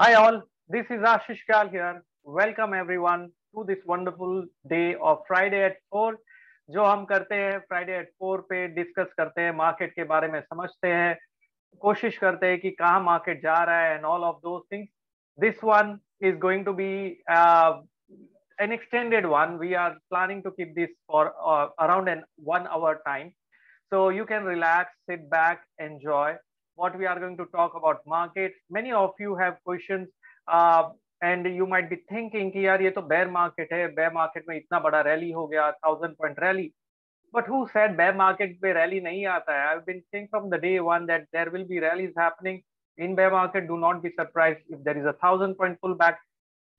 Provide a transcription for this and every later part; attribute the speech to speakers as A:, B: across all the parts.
A: Hi all, this is Ashish Kal here. Welcome everyone to this wonderful day of Friday at 4 जो हम करते हैं Friday at four पे discuss करते हैं मार्केट के बारे में समझते हैं कोशिश करते हैं कि कहाँ मार्केट जा रहा है and all of those things this one going to be uh, an extended one. We are planning to keep this for uh, around an one hour time. So you can relax, sit back, enjoy what we are going to talk about markets. Many of you have questions uh, and you might be thinking कि यार ये तो bear market है bear market में इतना बड़ा rally हो गया thousand point rally but who said bear market पे rally नहीं आता है I've been saying from the day one that there will be rallies happening in bear market do not be surprised if there is a thousand point pullback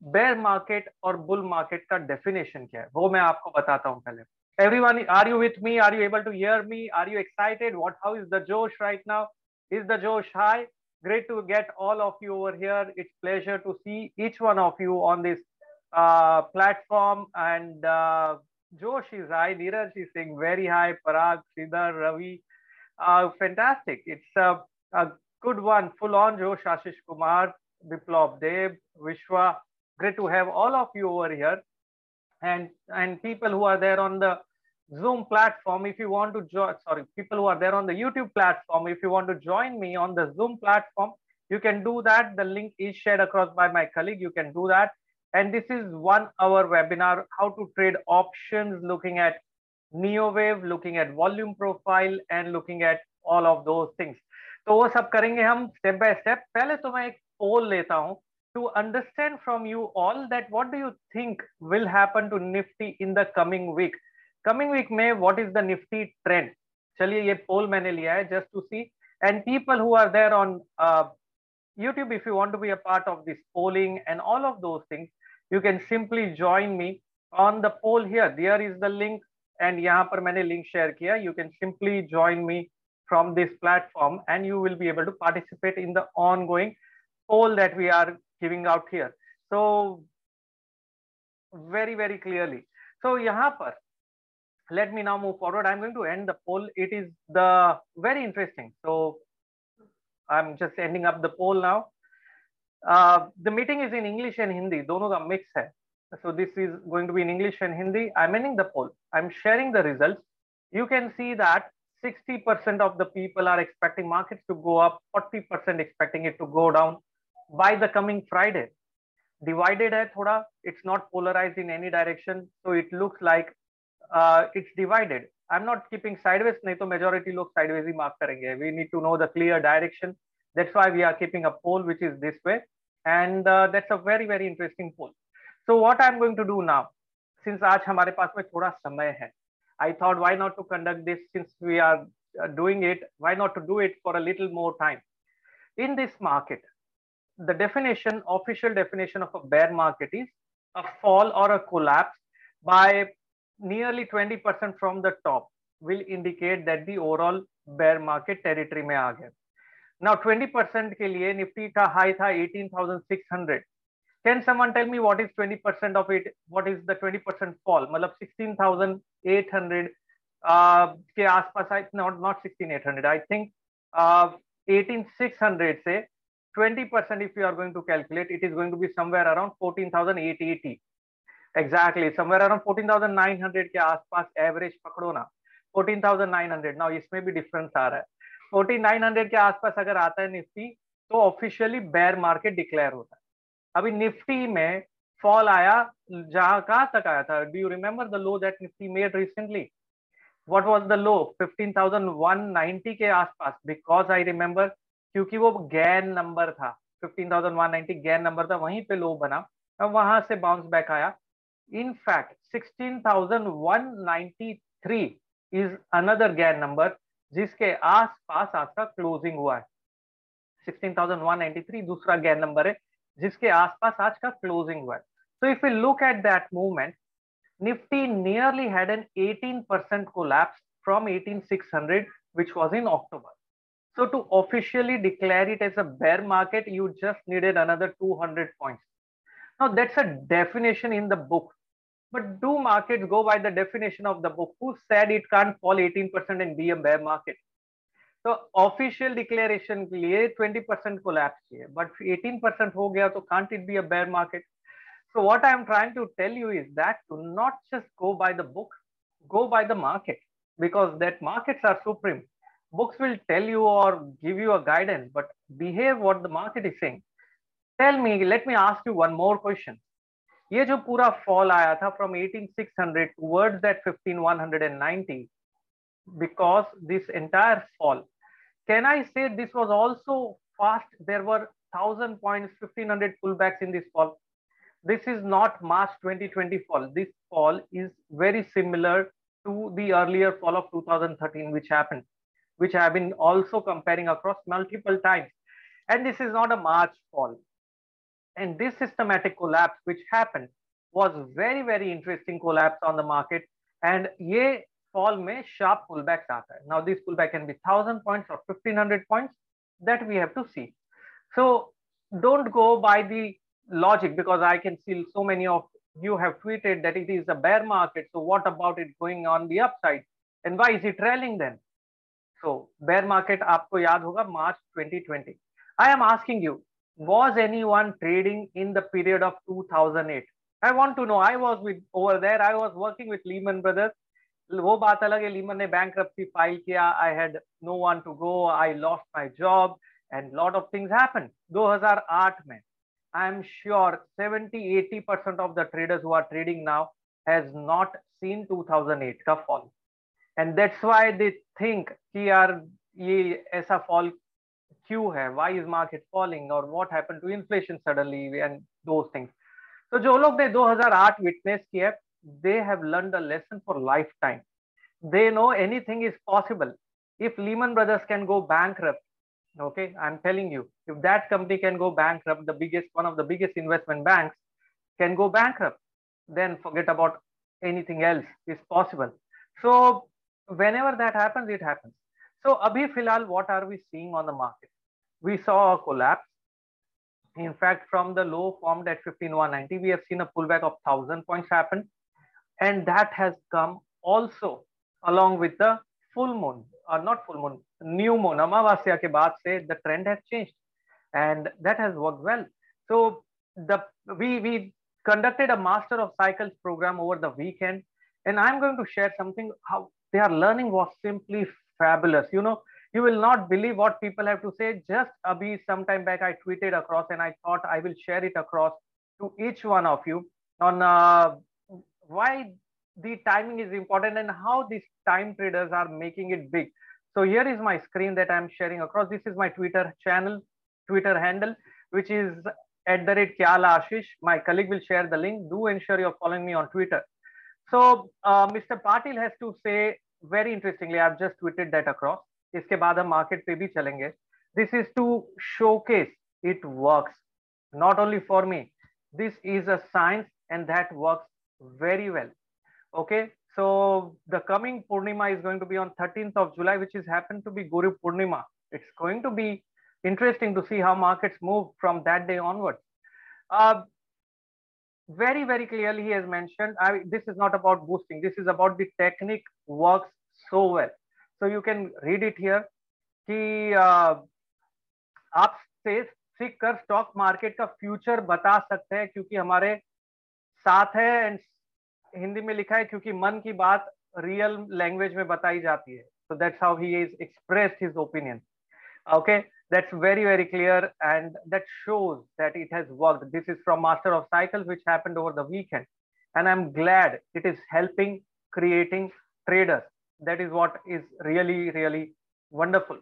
A: bear market और bull market का definition क्या है वो मैं आपको बताता हूँ पहले everyone are you with me are you able to hear me are you excited what how is the josh right now Is the josh high great to get all of you over here. It's pleasure to see each one of you on this uh, platform. And uh, josh is high neeraj is saying very high parag sridhar ravi. Uh, fantastic. It's a, a good one. Full on josh ashish kumar biplab dev vishwa. Great to have all of you over here. And and people who are there on the zoom platform if you want to join sorry people who are there on the youtube platform if you want to join me on the zoom platform you can do that the link is shared across by my colleague you can do that and this is one hour webinar how to trade options looking at neowave looking at volume profile and looking at all of those things तो वो सब करेंगे हम step by step पहले तो मैं एक पोल लेता हूं to understand from you all that what do you think will happen to nifty in the coming week coming week में what is the nifty trend चलिए ये poll मैंने लिया है just to see and people who are there on uh, YouTube if you want to be a part of this polling and all of those things you can simply join me on the poll here there is the link and यहाँ पर मैंने link share किया you can simply join me from this platform and you will be able to participate in the ongoing poll that we are giving out here. So very, very clearly. So यहाँ पर let me now move forward. I'm going to end the poll. It is the very interesting. So I'm just ending up the poll now. Uh, the meeting is in English and Hindi. Dono ka mix hai. So this is going to be in English and Hindi. I'm ending the poll. I'm sharing the results. You can see that 60% of the people are expecting markets to go up, 40% expecting it to go down by the coming Friday. Divided hai thoda, it's not polarized in any direction. So it looks like it's divided. I'm not keeping sideways, to majority log sideways hi mark karenge. We need to know the clear direction. That's why we are keeping a poll which is this way. And uh, that's a very, very interesting poll. So what I'm going to do now, since aaj hamare paas mein thoda samay hai, I thought why not to conduct this since we are uh, doing it, why not to do it for a little more time. In this market, the definition, official definition of a bear market is a fall or a collapse by nearly 20% from the top will indicate that the overall bear market territory में आ गया. Now 20% के लिए Nifty का high था 18,600. Can someone tell me what is 20% of it? What is the 20% fall? मतलब 16,800 uh, के आसपास not not 16,800. I think uh, 18,600 से 20% if you are going to calculate, it is going to be somewhere around 14,880. Exactly, somewhere around 14,900 के आसपास average पकड़ो ना। 14,900 now इसमें भी difference आ रहा है। 14,900 के आसपास अगर आता है निफ्टी तो ऑफिशियली बेयर मार्केट डिक्लेयर होता है। अभी निफ्टी में फॉल आया जहाँ कहाँ तक आया था? Do you remember the low that Nifty made recently what was the low 15,190 के आसपास। बिकॉज़ आई रिमेम्बर क्योंकि वो गैन नंबर था। 15,190 गैन नंबर था वहीं पे लो बना। अब वहाँ से बाउंस बैक आया। In fact 16,193 is another gain number जिसके आसपास आज का क्लोजिंग हुआ है 16,193 दूसरा गैन नंबर है जिसके आसपास आज का क्लोजिंग हुआ है so if we look at that movement nifty nearly had an 18% collapse from 18600 which was in october So to officially declare it as a bear market, you just needed another 200 points. Now that's a definition in the book. But do markets go by the definition of the book? Who said it can't fall 18% and be a bear market? तो official declaration के लिए 20 percent collapse चाहिए but 18 percent हो गया तो can't it be a bear market so what i am trying to tell you is that to not just go by the book go by the market because that markets are supreme books will tell you or give you a guidance but behave what the market is saying tell me let me ask you one more question ये जो पूरा fall आया था from 18600 towards that 15190 because this entire fall can i say this was also fast there were 1000 points 1500 pullbacks in this fall this is not march 2020 fall this fall is very similar to the earlier fall of 2013 which happened which i have been also comparing across multiple times and this is not a march fall and this systematic collapse which happened was very very interesting collapse on the market and ye fall में sharp pullbacks आता है. Now this pullback can be 1000 points or 1500 points that we have to see. So don't go by the logic because I can see so many of you have tweeted that it is a bear market. So what about it going on the upside? And why is it trailing then? So bear market आपको याद होगा March 2020. I am asking you, was anyone trading in the period of 2008? I want to know. I was with over there. I was working with Lehman Brothers वो बात अलग है Lehman ने bank file किया I had no one to go I lost my job and lot of things happen 2008 में आई am sure 70 80 percent of the traders who are trading now has not seen 2008 का fall and that's why they think कि यार ये ऐसा fall क्यों है why is market falling और what happened to inflation suddenly and those things तो जो लोग ने 2008 विटनेस किया they have learned a lesson for lifetime. They know anything is possible. If Lehman Brothers can go bankrupt, okay, I'm telling you, if that company can go bankrupt, the biggest, one of the biggest investment banks can go bankrupt, then forget about anything else is possible. So whenever that happens, it happens. So Abhi Filal, what are we seeing on the market? We saw a collapse. In fact, from the low formed at 15190, we have seen a pullback of 1000 points happen. And that has come also along with the full moon or not full moon new moon. Amavasya ke baad se the trend has changed and that has worked well. So the we we conducted a master of cycles program over the weekend and i'm going to share something how they are learning was simply fabulous. You know you will not believe what people have to say just abhi sometime back i tweeted across and i thought i will share it across to each one of you on uh, why the timing is important and how these time traders are making it big. So here is my screen that I'm sharing across. This is my Twitter channel, Twitter handle, which is at the rate Kyala Ashish. My colleague will share the link. Do ensure you're following me on Twitter. So uh, Mr. Patil has to say very interestingly, I've just tweeted that across. इसके बाद हम market पे भी चलेंगे this is to showcase it works not only for me this is a science and that works very well okay so the coming purnima is going to be on 13th of july which is happened to be guru purnima it's going to be interesting to see how markets move from that day onwards uh, very very clearly he has mentioned I, this is not about boosting this is about the technique works so well So you can read it here कि uh, आप से सीख कर stock market का future बता सकते हैं क्योंकि हमारे साथ है एंड हिंदी में लिखा है क्योंकि मन की बात रियल लैंग्वेज में बताई जाती है so that's how he is expressed his opinion okay that's very very clear and that shows that it has worked this is from master of cycles which happened over the weekend and i'm glad it is helping creating traders that is what is really really wonderful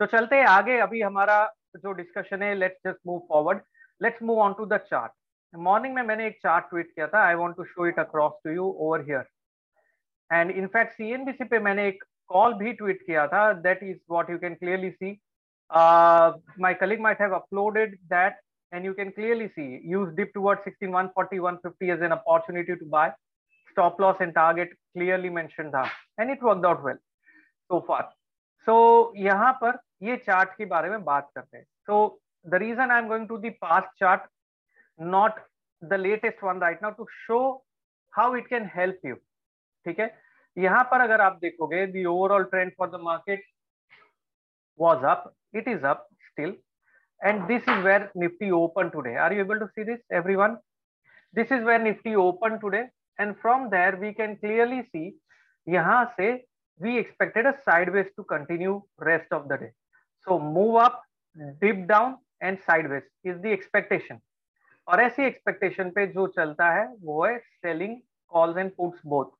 A: तो चलते हैं आगे अभी हमारा जो discussion है let's just move forward let's move on to the chart morning में मैंने एक चार्ट ट्वीट किया था I want to show it across to you over here and in fact CNBC पे मैंने एक कॉल भी ट्वीट किया था that is what you can clearly see my colleague might have uploaded that and you can clearly see use dip towards 16 140 150 as an opportunity to buy stop loss and target clearly mentioned था and it worked out well so far so यहाँ पर ये chart के बारे में बात करते हैं so the reason I'm going to the past chart not the latest one right now to show how it can help you ठीक है यहाँ पर अगर आप देखोगे the overall trend for the market was up. It is up still. And this is where Nifty opened today. Are you able to see this, everyone? This is where Nifty opened today. And from there, we can clearly see, yahan se we expected a sideways to continue rest of the day. So move up, dip down and sideways is the expectation. और ऐसी expectation पे जो चलता है वो है selling calls and puts both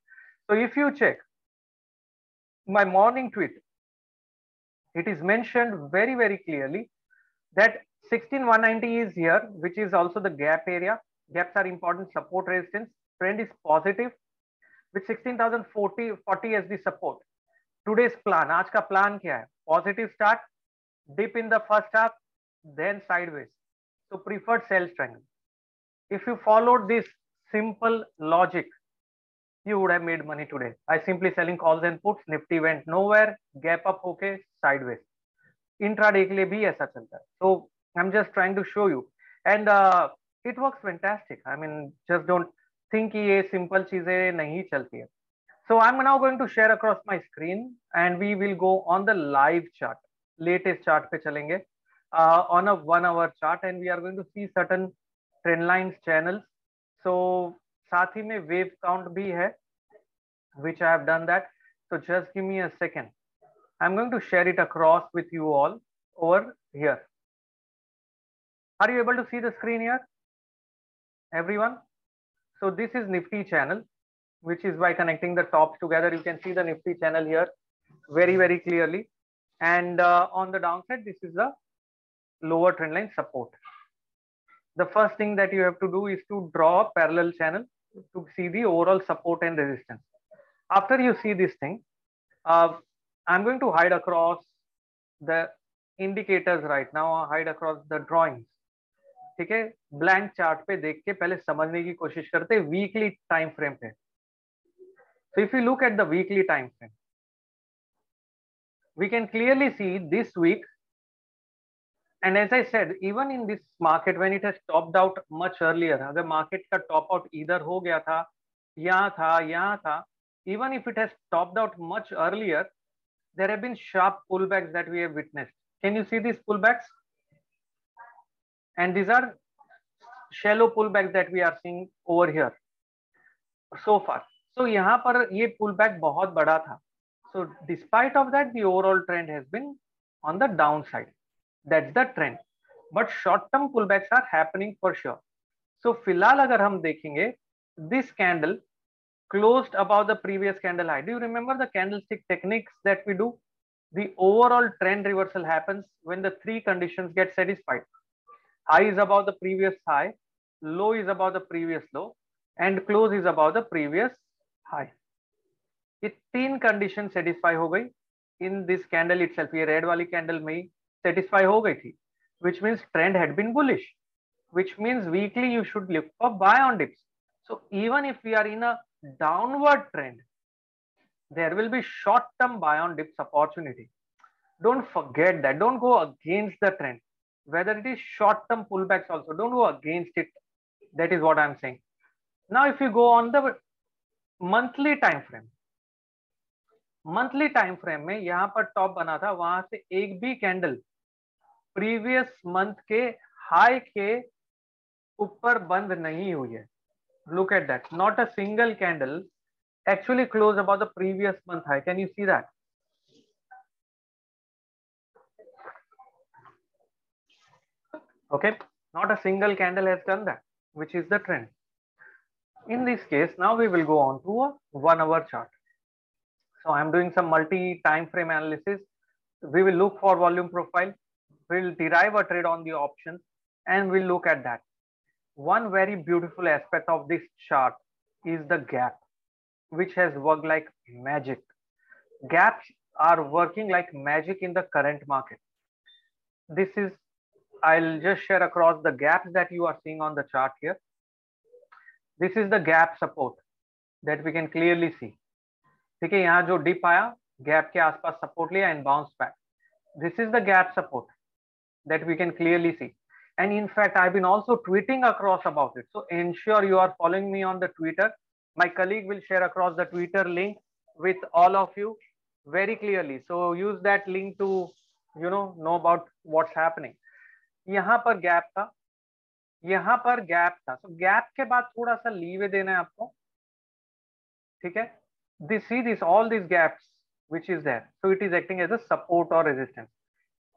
A: so if you check my morning tweet it is mentioned very, very clearly that 16190 is here, which is also the gap area. Gaps are important support resistance. Trend is positive with 16,040 40 as the support. Today's plan, आज का plan क्या है? Positive start, dip in the first half, then sideways. So preferred sell triangle. If you followed this simple logic, you would have made money today. I simply selling calls and puts. Nifty went nowhere. Gap up okay, sideways. Intraday के लिए भी ऐसा चलता है. So I'm just trying to show you, and uh, it works fantastic. I mean, just don't think ये simple चीज़ें नहीं चलती है। So I am now going to share across my screen and we will go on the live chart latest chart पे चलेंगे। On a one hour chart and we are going to see certain trend lines channels so साथ ही में wave count भी है which I have that so just give me a second I am going to share it across with you all over here are you able to see the screen here every one So this is Nifty channel, which is by connecting the tops together. You can see the Nifty channel here very, very clearly. And uh, on the downside, this is the lower trend line support. The first thing that you have to do is to draw a parallel channel to see the overall support and resistance. After you see this thing, uh, I'm going to hide across the indicators right now, hide across the drawings. ठीक है? Blank chart पे देख के पहले समझने की कोशिश करते हैं वीकली टाइम फ्रेम पे। So if you look at the weekly time frame we can clearly see this week and as I said even in this market when it has much earlier अगर market का top out इधर हो गया था, यहाँ था यहाँ था even if it has out much earlier there have been that we have can you see this pullbacks and these are shallow pullbacks that we are seeing over here so far so yahan par ye pullback bahut bada tha so despite of that the overall trend has been on the downside that's the trend but short term pullbacks are happening for sure so फिलहाल अगर हम देखेंगे this candle closed above the previous candle high do you remember the candlestick techniques that we do the overall trend reversal happens when the three conditions get satisfied high is above the previous high low is above the previous low and close is above the previous high ये तीन condition satisfy हो गई in this candle itself ये red वाली candle में ही satisfy हो गई थी which means trend had been bullish which means weekly you should look for buy on dips so even if we are in a downward trend there will be short term buy on dips opportunity don't forget that don't go against the trend whether it is short term pullbacks also don't go against it that is what i'm saying now if you go on the monthly time frame monthly time frame में यहाँ पर top बना था वहाँ से एक भी candle previous month के हाई के ऊपर बंद नहीं हुई है look at that not a single candle actually closed above the previous month high can you see that okay? Not a single candle has done that which is the trend. In this case now we will go on to a one hour chart. So i'm doing some multi time frame analysis. We will look for volume profile. We'll derive a trade on the options and we'll look at that. One very beautiful aspect of this chart is the gap which has worked like magic. Gaps are working like magic in the current market. This is i'll just share across the gaps that you are seeing on the chart here this is the gap support that we can clearly see ठीक है यहाँ जो dip आया gap के आसपास support लिया and bounce back this is the gap support that we can clearly see. And in fact, I've been also tweeting across about it. So ensure you are following me on the Twitter. My colleague will share across the Twitter link with all of you very clearly. So use that link to you know know about what's happening यहाँ पर gap था, यहाँ पर gap था। तो gap के बाद थोड़ा सा लीवे देना है आपको। ठीक है? This see this all this gaps which is there so it is acting as a support और रेजिस्टेंस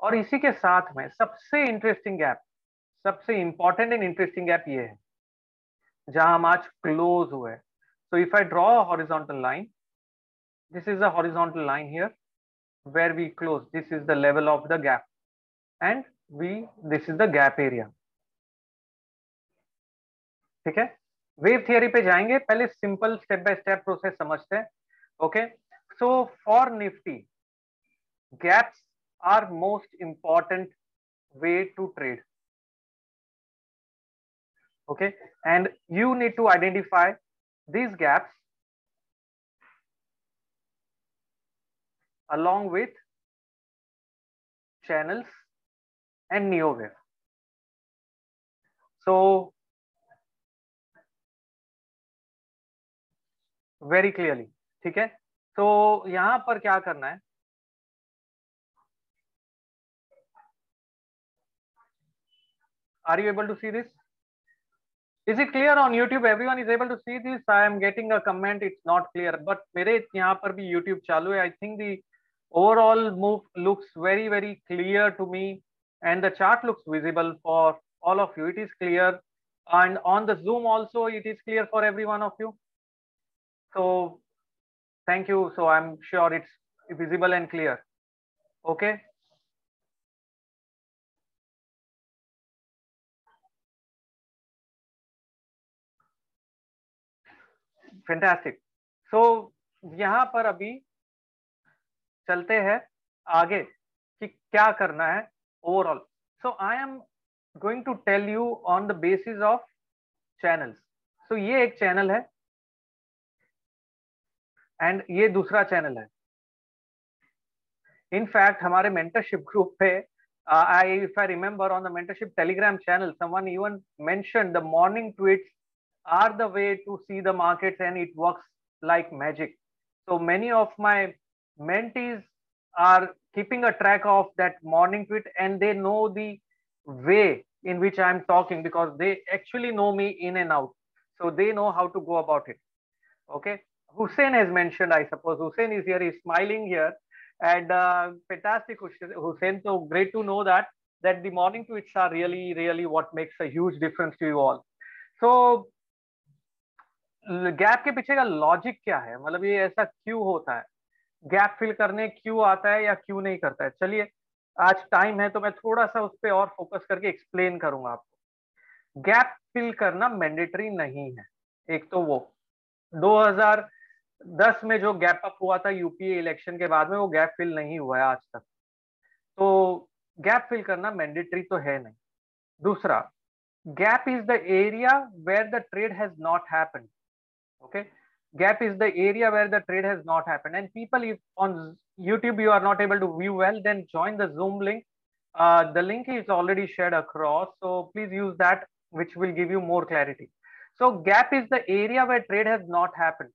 A: और इसी के साथ में सबसे इंटरेस्टिंग गैप सबसे इंपॉर्टेंट एंड इंटरेस्टिंग गैप ये है, जहाँ हम आज क्लोज हुए so if I a horizontal line, this is a horizontal line here, where we close, this is the level of the gap. And we this is the gap area ठीक है? Wave theory पे जाएँगे, पहले simple step by step process समझते हैं okay so for Nifty gaps are most important way to trade okay and you need to identify these gaps along with channels and neo wave so very clearly ठीक है तो यहाँ पर क्या करना है are you able to see this is it clear on youtube everyone is able to see this i am getting a comment it's not clear but mere yahan par bhi youtube chalu hai i think the overall move looks very very clear to me and the chart looks visible for all of you it is clear and on the zoom also it is clear for every one of you so thank you so i'm sure it's visible and clear okay so so, यहाँ पर अभी चलते हैं आगे कि क्या करना है overall so I am going to tell you on the basis of channels सो ये एक चैनल है एंड ये दूसरा चैनल है इनफैक्ट हमारे मेंटरशिप ग्रुप पे I if I remember on the mentorship Telegram channel someone even mention the morning tweets are the way to see the markets and it works like magic. So many of my mentees are keeping a track of that morning tweet and they know the way in which I'm talking because they actually know me in and out. So they know how to go about it. Okay. Hussein has mentioned, I suppose. Hussein is here, he's smiling here. And uh, fantastic, Hussein. So great to know that that the morning tweets are really, really what makes a huge difference to you all. So gap के पीछे का logic क्या है मतलब ये ऐसा क्यों होता है गैप फिल करने क्यों आता है या क्यों नहीं करता है? चलिए, आज टाइम है तो मैं थोड़ा सा उस पर और फोकस करके एक्सप्लेन करूँगा आपको। गैप फिल करना मैंडेटरी नहीं है। एक तो वो। 2010 में जो गैप अप हुआ था यूपीए इलेक्शन के बाद में, वो गैप फिल नहीं हुआ है आज तक। तो गैप फिल करना मैंडेटरी तो है नहीं। दूसरा gap is the area where the trade has not happened okay? Gap is the area where the trade has not happened. And people if on youtube you are not able to view well then join the zoom link. Uh, the link is already shared across. So please use that which will give you more clarity. So gap is the area where trade has not happened.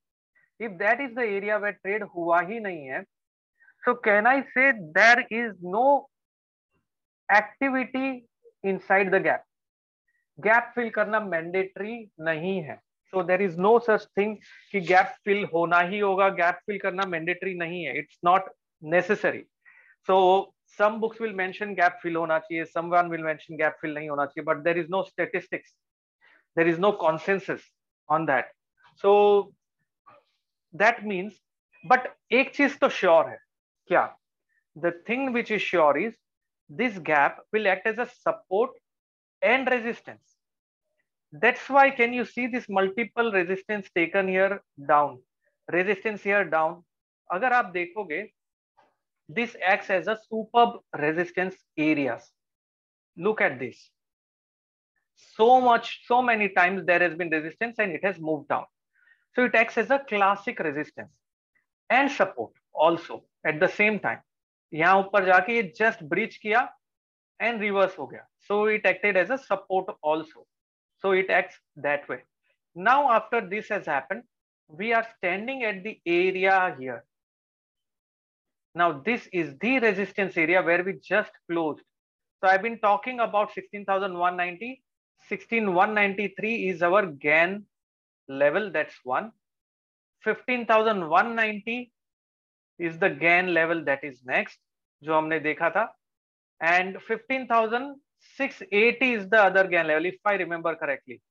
A: If that is the area where trade hua hi nahi hai so can i say there is no activity inside the gap? Gap fill karna mandatory nahi hai so there is no such thing कि gap fill होना ही होगा gap fill करना mandatory नहीं है it's not necessary so some books will mention gap fill होना चाहिए some one will mention gap fill नहीं होना चाहिए but there is no statistics there is no consensus on that so that means but एक चीज़ तो sure है, क्या? The thing which is sure is this gap will act as a support and resistance that's why can you see this multiple resistance taken here down? Resistance here down. agar aap dekhoge this acts as a superb resistance areas. Look at this. So much so many times there has been resistance and it has moved down. So it acts as a classic resistance and support also at the same time. jaake ye just breach kiya and reverse gaya so it acted as a support also so it acts that way. Now after this has happened, we are standing at the area here. Now this is the resistance area where we just closed. So I've been talking about 16,190. 16,193 is our Gann level, that's one. 15,190 is the Gann level, that is next, जो हमने देखा था. And 15,000 15680 is the other GAN level if I remember correctly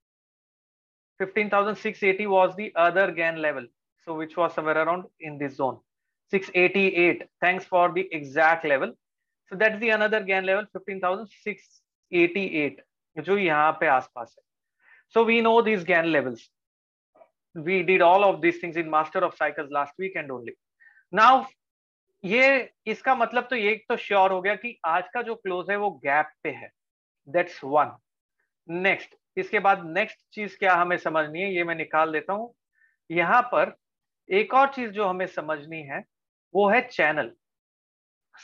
A: 15680 was the other GAN level so which was somewhere around in this zone 688 thanks for the exact level so that's the another GAN level 15688 जो यहाँ पे आसपास है so we know these GAN levels we did all of these things in master of cycles last week and only now ये इसका मतलब तो ये तो श्योर हो गया कि आज का जो क्लोज है वो गैप पे है दैट्स वन नेक्स्ट इसके बाद नेक्स्ट चीज़ क्या हमें समझनी है ये मैं निकाल देता हूँ। यहाँ पर एक और चीज़ जो हमें समझनी है वो है चैनल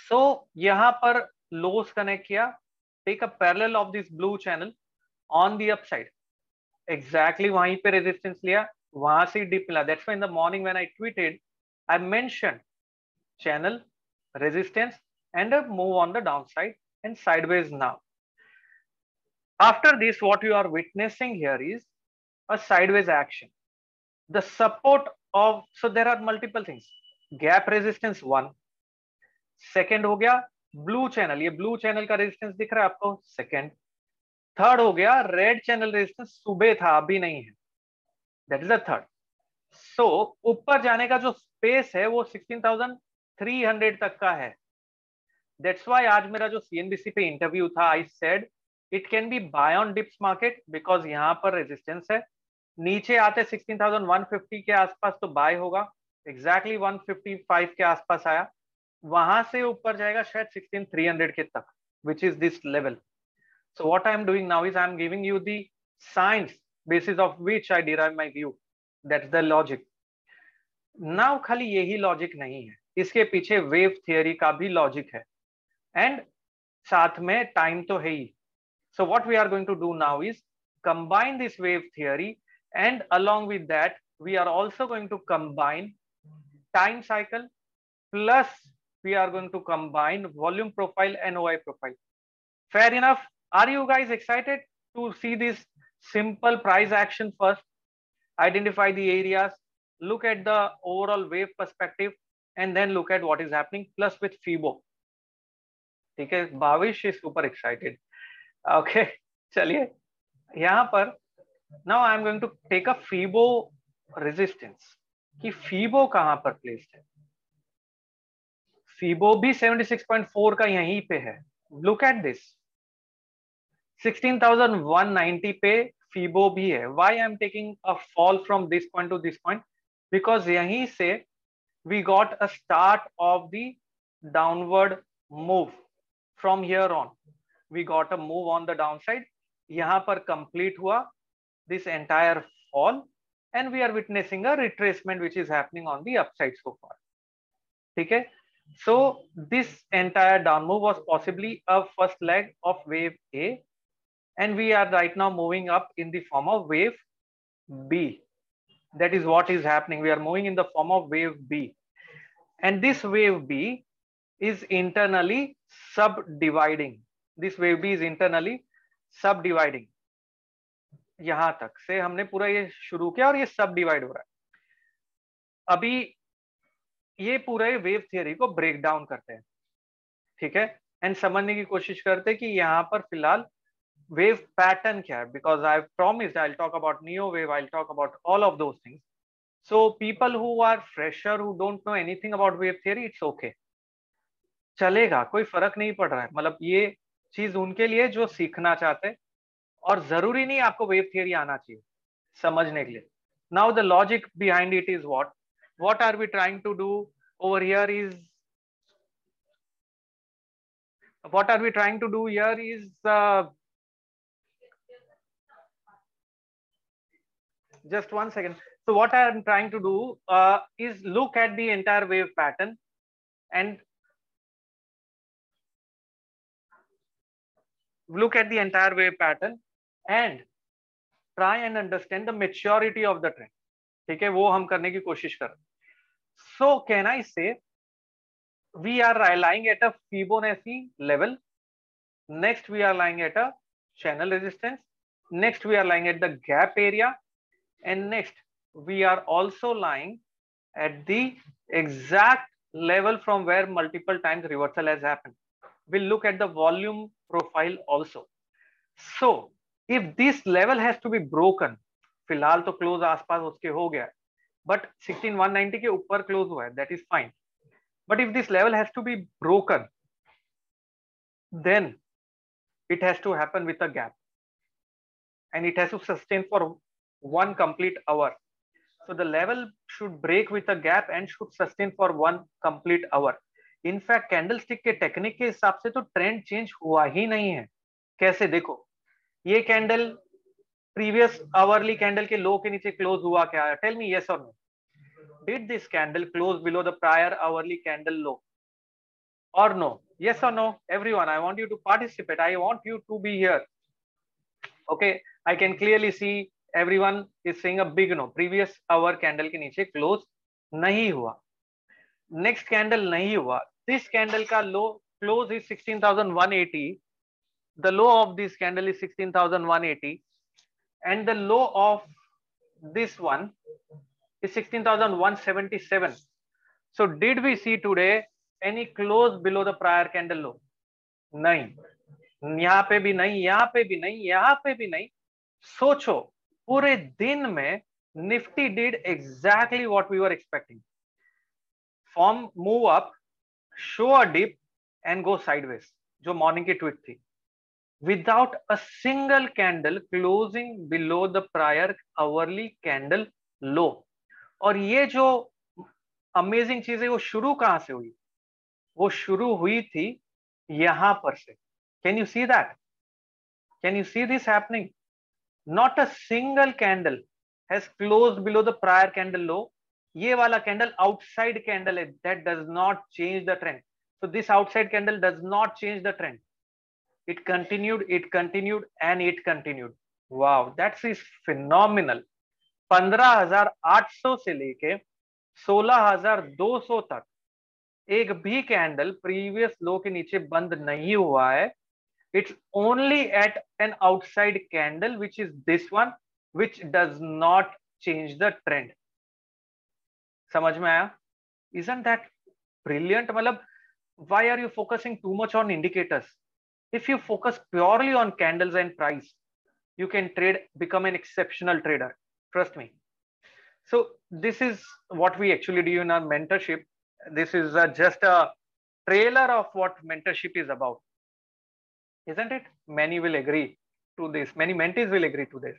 A: सो so, यहाँ पर लोस कनेक्ट किया। Take a parallel of this blue channel on the upside exactly वहीं पे रेजिस्टेंस लिया वहाँ से डिप मिला। That's in the morning when I tweeted I mention channel resistance and a move on the downside and sideways now. After this, what you are witnessing here is a sideways action. The support of, so there are multiple things. Gap resistance one. Second हो गया blue channel. ये blue channel का resistance दिख रहा है आपको second. Third हो गया red channel resistance सुबह था अभी नहीं है. That is the third. So ऊपर जाने का जो space है वो 16,300 तक का है दैट्स वाई आज मेरा जो सीएनबीसी पे इंटरव्यू था I said it can be buy on dips market because यहाँ पर रेजिस्टेंस है। नीचे आते 16,150 के आसपास तो बाय होगा। एग्जैक्टली exactly 155 के आसपास आया। वहाँ से ऊपर जाएगा शायद 16,300 के तक which is this level so what I am doing now is I am giving you the science basis of which I derive my view that's the logic now खाली यही लॉजिक नहीं है। इसके पीछे वेव थियोरी का भी logic है। And साथ में टाइम तो है ही। So what we are going to do now is combine this wave theory and along with that, we are also going to combine time cycle plus we are going to combine volume profile and OI profile. Fair enough. Are you guys excited to see this simple price action first? Identify the areas, look at the overall wave perspective, and then look at what is happening plus with FIBO. Okay, Bhavish is super excited. Okay चलिए। यहाँ पर now I am going to take a fibo resistance कि Fibo कहाँ पर placed है? Fibo भी 76.4 का यहीं पे है। लुक एट दिस 16,190 पे फीबो भी है। Why I am taking a fall from this point to this point because यहीं से we got a start of the downward move from here on. We got a move on the downside yahan par complete hua this entire fall and we are witnessing a retracement which is happening on the upside so far okay so this entire down move was possibly a first leg of wave a and we are right now moving up in the form of wave b that is what is happening. We are moving in the form of wave B. And this wave B is internally subdividing. This wave B is internally subdividing यहाँ तक से हमने पूरा ये शुरू किया और ये सब डिवाइड हो रहा है। अभी ये पूरे वेव थियोरी को ब्रेक डाउन करते हैं। ठीक है? एंड समझने की कोशिश करते हैं कि यहाँ पर फ़िलहाल वेव पैटर्न क्या है? Because I promised I talk about neo wave I talk about all of those things so people who are fresher who don't know anything about wave theory it's okay चलेगा, कोई फ़र्क नहीं पड़ रहा है। मतलब ये चीज़ उनके लिए जो सीखना चाहते और ज़रूरी नहीं आपको वेब थियोरी आना चाहिए, समझने के लिए। Now the logic behind it is what what are we trying to do over here is what are we trying to do here is just one second so what I am trying to do is look at their wave pattern and look at the entire wave pattern and try and understand the maturity of the trend. ठीक है वो हम करने की कोशिश कर सो can I से we are lying at a Fibonacci level. Next, we are lying at a channel resistance. Next, we are lying at the gap area. And next, we are also lying at the exact level from where multiple times reversal has happened. We'll look at the volume profile also. So, if this level has to be broken, फ़िलहाल तो close आसपास उसके हो गया but 16190 के ऊपर close हुआ है that is fine But if this level has to be broken, then it has to happen with a gap. And it has to sustain for one complete hour. So the level should break with a gap and should sustain for one complete hour. In fact candle stick के technique के हिसाब से तो trend change हुआ ही नहीं है। कैसे? देखो, ये कैंडल प्रीवियस आवरली कैंडल के लो के नीचे क्लोज हुआ क्या है? टेल मी यस और no did this candle close below the prior hourly candle low और नो यस और no every one I want you to participate I want you to be here okay I can clearly see every one is seeing big no previous hour candle के नीचे close नहीं हुआ। Next candle नहीं हुआ। This candle का low close is 16,180 the low of this candle is 16,180 and the low of this one is 16,177 so did we see today any close below the prior candle low नहीं यहाँ पे भी नहीं यहाँ पे भी नहीं यहाँ पे भी नहीं सोचो पूरे दिन में Nifty did exactly what we are expecting from move up show a dip and go sideways जो मॉर्निंग की ट्वीट थी. Without a single candle closing below the prior hourly candle low. और ये जो अमेजिंग चीज़ है, वो शुरू कहाँ से हुई? वो शुरू हुई थी यहाँ पर से. Can you see that can you see this happening not a single candle has close below the prior candle low ये वाला कैंडल आउटसाइड कैंडल है that does not change the trend so this outside candle does not change the trend it continued it continued and it continued wow that's is आठ सौ से लेके 16,200 तक एक भी कैंडल प्रीवियस लो के नीचे बंद नहीं हुआ है. It's only at an outside candle which is this one which does not change the trend समझ में आया इज़ एन दैट ब्रिलियंट मतलब why are you focusing too much on indicators if you focus purely on candles and price you can trade become an exceptional trader trust me so this is what we actually do in our mentorship this is just a trailer of what mentorship is about Isn't it? Many will agree to this. Many mentees will agree to this.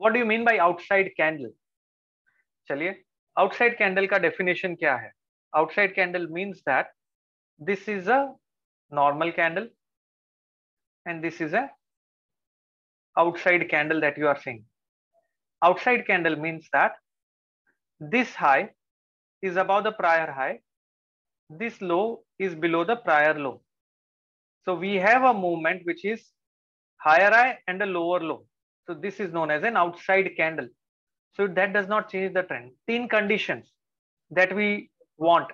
A: What do you mean by outside candle? चलिए outside candle का definition क्या है outside candle means that this is a normal candle and this is a outside candle that you are seeing outside candle means that this high is above the prior high this low is below the prior low so we have a movement which is higher high and a lower low so this is known as an outside candle So that does not change the trend. तीन conditions that we want,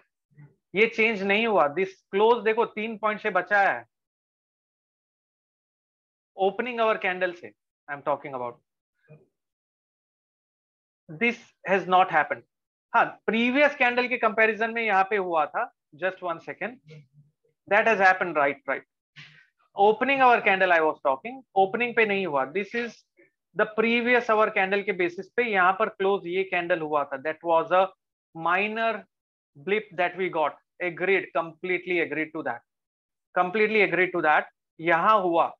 A: ये change नहीं हुआ. This close, देखो, तीन point से बचा है. Opening our candle से, I'm talking about. This has not happen हाँ प्रीवियस कैंडल के कंपैरिजन में यहाँ पे हुआ था. Just one second that has happen right right opening hour candle I was talking opening पे नहीं हुआ. This is the previous hour candle के बेसिस पे यहाँ पर क्लोज ये कैंडल हुआ था. That was a minor blip that we got agreed completely agreed to that completely agreed to that यहाँ हुआ.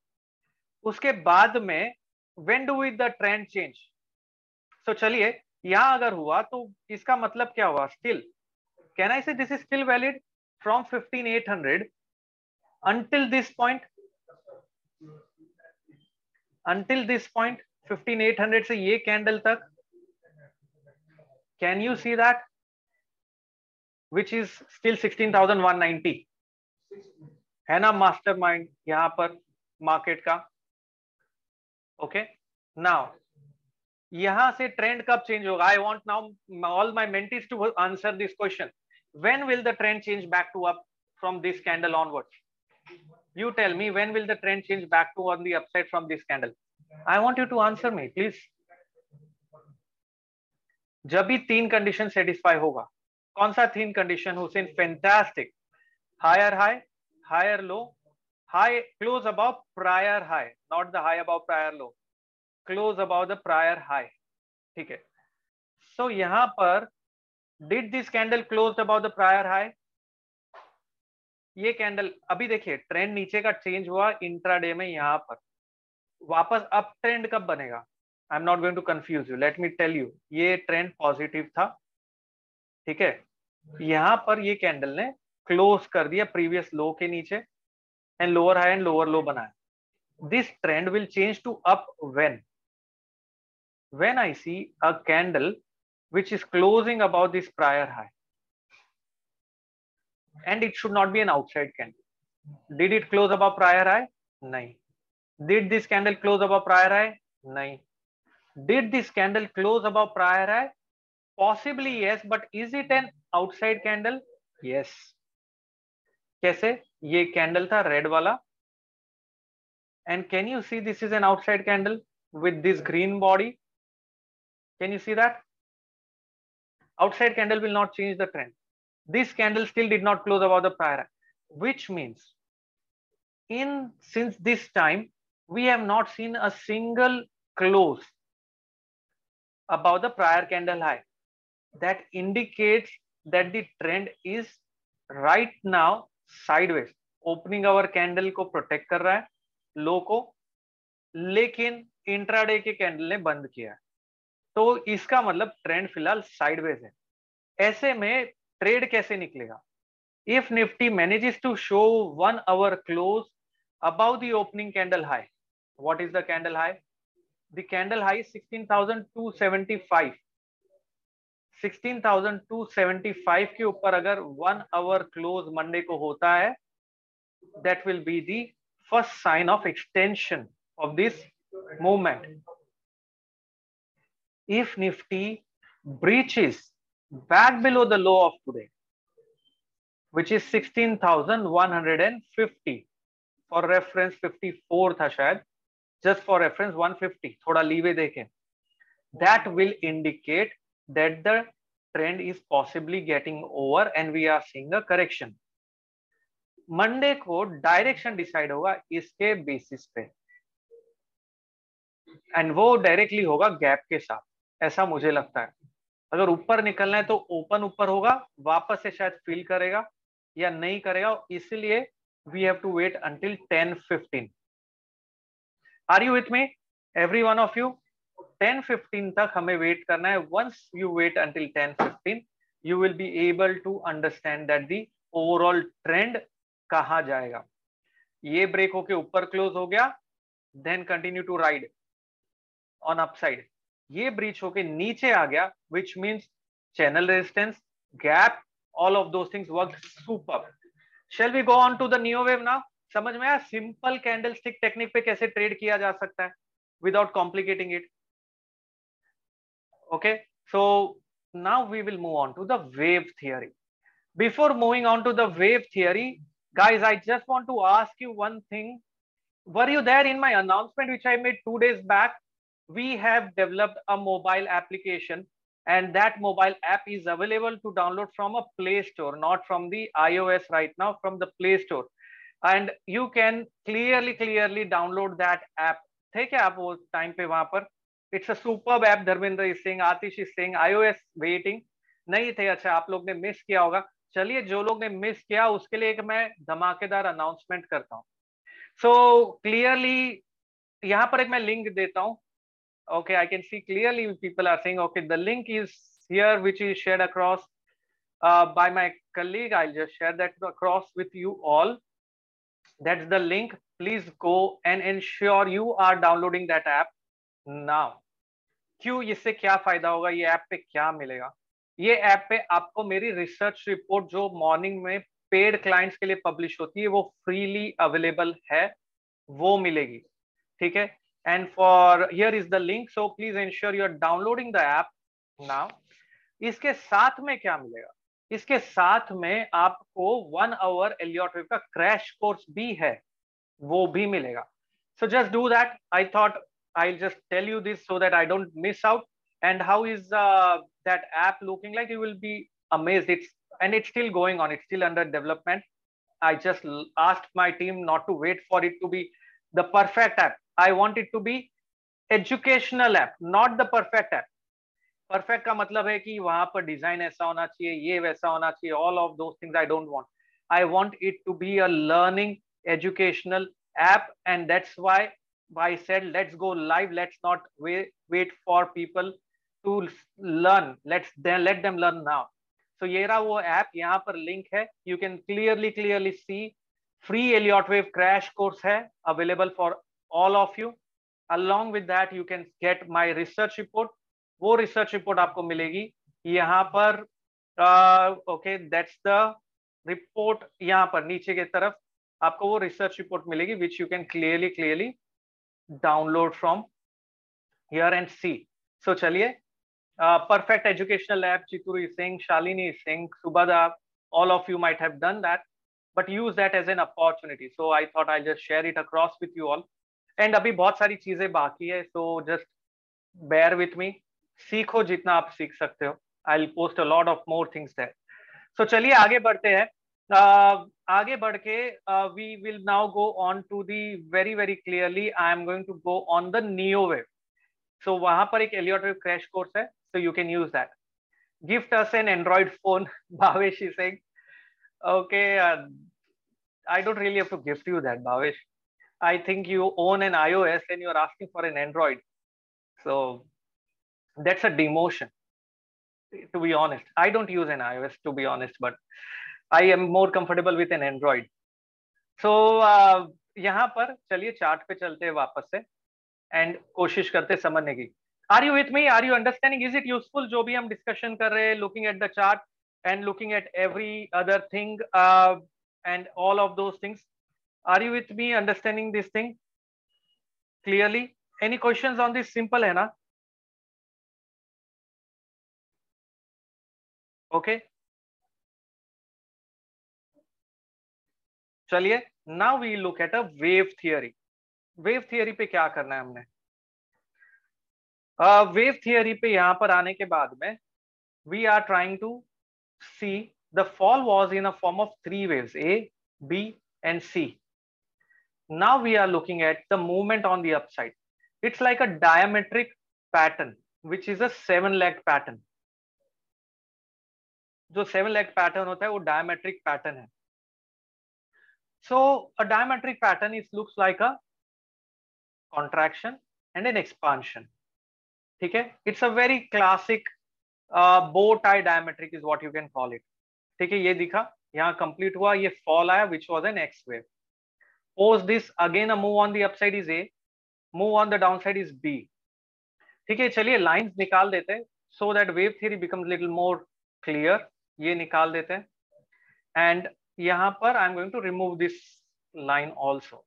A: उसके बाद में when do with the trend change so चलिए, यहाँ अगर हुआ तो इसका मतलब क्या हुआ? Still can I say this is still valid from 15800 until this point? Until this point 15800 से ये कैंडल तक? Can you see that which is still 16190 है ना मास्टरमाइंड यहाँ पर मार्केट का? ओके नाउ यहाँ से ट्रेंड कब चेंज होगा? I want now all my mentees to answer this question when will the trend change back to up from this candle onwards? You tell me, when will the trend change back to on the upside from this candle? I want you to answer me please जब भी तीन condition satisfy होगा, कौन सा तीन condition Hussain fantastic higher high higher low high close about prior high not the high above prior low close about the prior high ठीक है? So यहाँ पर did this candle close about the prior high ये candle अभी देखिए trend नीचे का change हुआ इंट्राडे में यहाँ पर। वापस अप ट्रेंड कब बनेगा? I am not going to confuse you let me tell you ये ट्रेंड पॉजिटिव था, ठीक है? यहाँ पर ये कैंडल ने क्लोज कर दिया प्रीवियस लो के नीचे and lower high and lower low बनाया। This trend will change to up when when I see a candle which is closing about this prior high and it should not be an outside candle did it close about prior high नहीं। Did this candle close above prior high? No. Did this candle close above prior high? Possibly yes, but is it an outside candle? Yes. कैसे ये candle था red वाला and can you see this is an outside candle with this green body Can you see that? Outside candle will not change the trend. This candle still did not close above the prior, which means in since this time, we have not seen a single close above the prior candle high. That indicates that the trend is right now sideways. Opening hour candle को protect कर रहा है लो को, लेकिन intraday के candle ने बंद किया तो इसका मतलब ट्रेंड फ़िलहाल साइडवेज है ऐसे में ट्रेड कैसे निकलेगा if Nifty manages to show one hour close above the opening candle high what is the candle high the candle high is 16275 16275 ke upar agar one hour close monday ko hota hai that will be the first sign of extension of this movement if nifty breaches back below the low of today which is 16150 for reference 54 था शायद just for reference 150 थोड़ा leeway देखें। Will indicate that the trend is possibly getting over and we are seeing a correction Monday को direction decide होगा इसके basis पे। And वो directly होगा गैप के साथ। ऐसा मुझे लगता है। अगर ऊपर निकलना है तो ओपन ऊपर होगा, वापस से शायद फिल करेगा या नहीं करेगा, इसलिए we have to wait until ten fifteen are you with me every one of you ten fifteen तक हमें वेट करना है. Once you wait until ten fifteen you will be able to understand that the overall trend कहा जाएगा. ये break होके ऊपर close हो गया then continue to ride on upside ये ब्रीच होके नीचे आ गया which means channel resistance gap all of दो things work super shell we go on to the new wave now समझ में आया सिंपल कैंडल स्टिक टेक्निक पे कैसे ट्रेड किया जा सकता है without complicating it okay so now we will move on to the wave theory before moving on to the wave theory guys i just want to ask you one thing were you there in my announcement which i made two days back we have developed a mobile application and that mobile app is available to download from a play store not from the ios right now from the play store And you can clearly clearly download that app थे क्या आप वो time पे वहाँ पर? It's a super app Dharmendra Singh Atish Singh iOS waiting नहीं थे? अच्छा आप लोग ने मिस किया होगा। चलिए, जो लोग ने मिस किया, उसके लिए एक मैं धमाकेदार अनाउंसमेंट करता हूँ। सो क्लियरली यहाँ पर एक मैं लिंक देता हूँ। Okay I can see clearly people are seeing okay the link is here which is share across by my colleague I just share that across with you all that's the link please go and ensure you are downloading that app now क्यों इससे क्या फ़ायदा होगा ये app पे क्या मिलेगा ये ऐप पे आपको मेरी रिसर्च रिपोर्ट जो मॉर्निंग में पेड क्लाइंट्स के लिए पब्लिश होती है वो फ्रीली अवेलेबल है वो मिलेगी ठीक है and for here is the link so please ensure you are downloading the app now इसके साथ में क्या मिलेगा इसके साथ में आपको वन आवर एलियोट्रिप का क्रैश कोर्स भी है, वो भी मिलेगा। So just do that I thought I just tell you this so that I don't miss out and how is that app looking like you will be amaze it's and it's still going on it's still under development I just asked my team not to wait for it to be the perfect app I want it to be educational app not the perfect app perfect का मतलब है कि वहाँ पर design ऐसा होना चाहिए, ये वैसा होना चाहिए all of those things I don't want I want it to be a learning educational app and that's why i said let's go live, let's not wait wait for people to learn. Let's then, let them learn ये रहा वो app यहाँ पर link है. You can clearly clearly see free Elliott wave crash course है available for all of you along with that, you can get my research report. वो research report आपको मिलेगी। यहाँ पर ओके दैट्स द रिपोर्ट यहाँ पर, नीचे की तरफ़ आपको वो रिसर्च रिपोर्ट मिलेगी which you can clearly clearly download from here and see so चलिए perfect educational app Chitur Singh Shalini Singh Subada all of you might have done that but use that as an opportunity so I thought I just share it across with you all and अभी बहुत सारी चीज़ें बाकी है so just bear with me सीखो जितना आप सीख सकते हो। I post a lot of more things that so चलिए आगे बढ़ते हैं। uh, आगे बढ़ के we will now go on to the very very clearly I am going to go on the neo wave so वहाँ पर एक एलियट क्रैश कोर्स है so you can use that gift us an Android phone Bhavesh okay uh, i don't really have to gift you that bhavesh. I think you own an ios and you're asking for an android. So that's a demotion to be honest i don't use an ios to be honest but i am more comfortable with an android so uh, यहाँ पर चलिए chart पे चलते हैं वापस से and कोशिश करते समझने की are you with me are you understanding is it useful जो भी हम डिस्कशन कर रहे हैं looking at the chart and looking at every other thing and all of those things are you with me understanding this thing clearly any questions on this simple है ना okay? चलिए now we look at a wave theory wave theory पे क्या करना है हमने? Wave uh, theory पे यहाँ पर आने के बाद में we are trying to see the fall was in a form of three wave A B and C now we are looking at the movement on the upside it's like a diametric pattern which is a seven leg pattern जो seven leg pattern होता है, वो diametric pattern है। So a diametric pattern is looks like a contraction and an expansion ठीक है? It's a very classic but I diametric is what you can call it ठीक है? ये दिखा। यहाँ कंप्लीट हुआ, ये फॉल आया which was an X wave pause this again a move on the upside is a move on the downside is B ठीक है? चलिए लाइन निकाल देते so that wave theory become little more clear ये निकाल देते हैं। एंड यहाँ पर I am going to remove this line also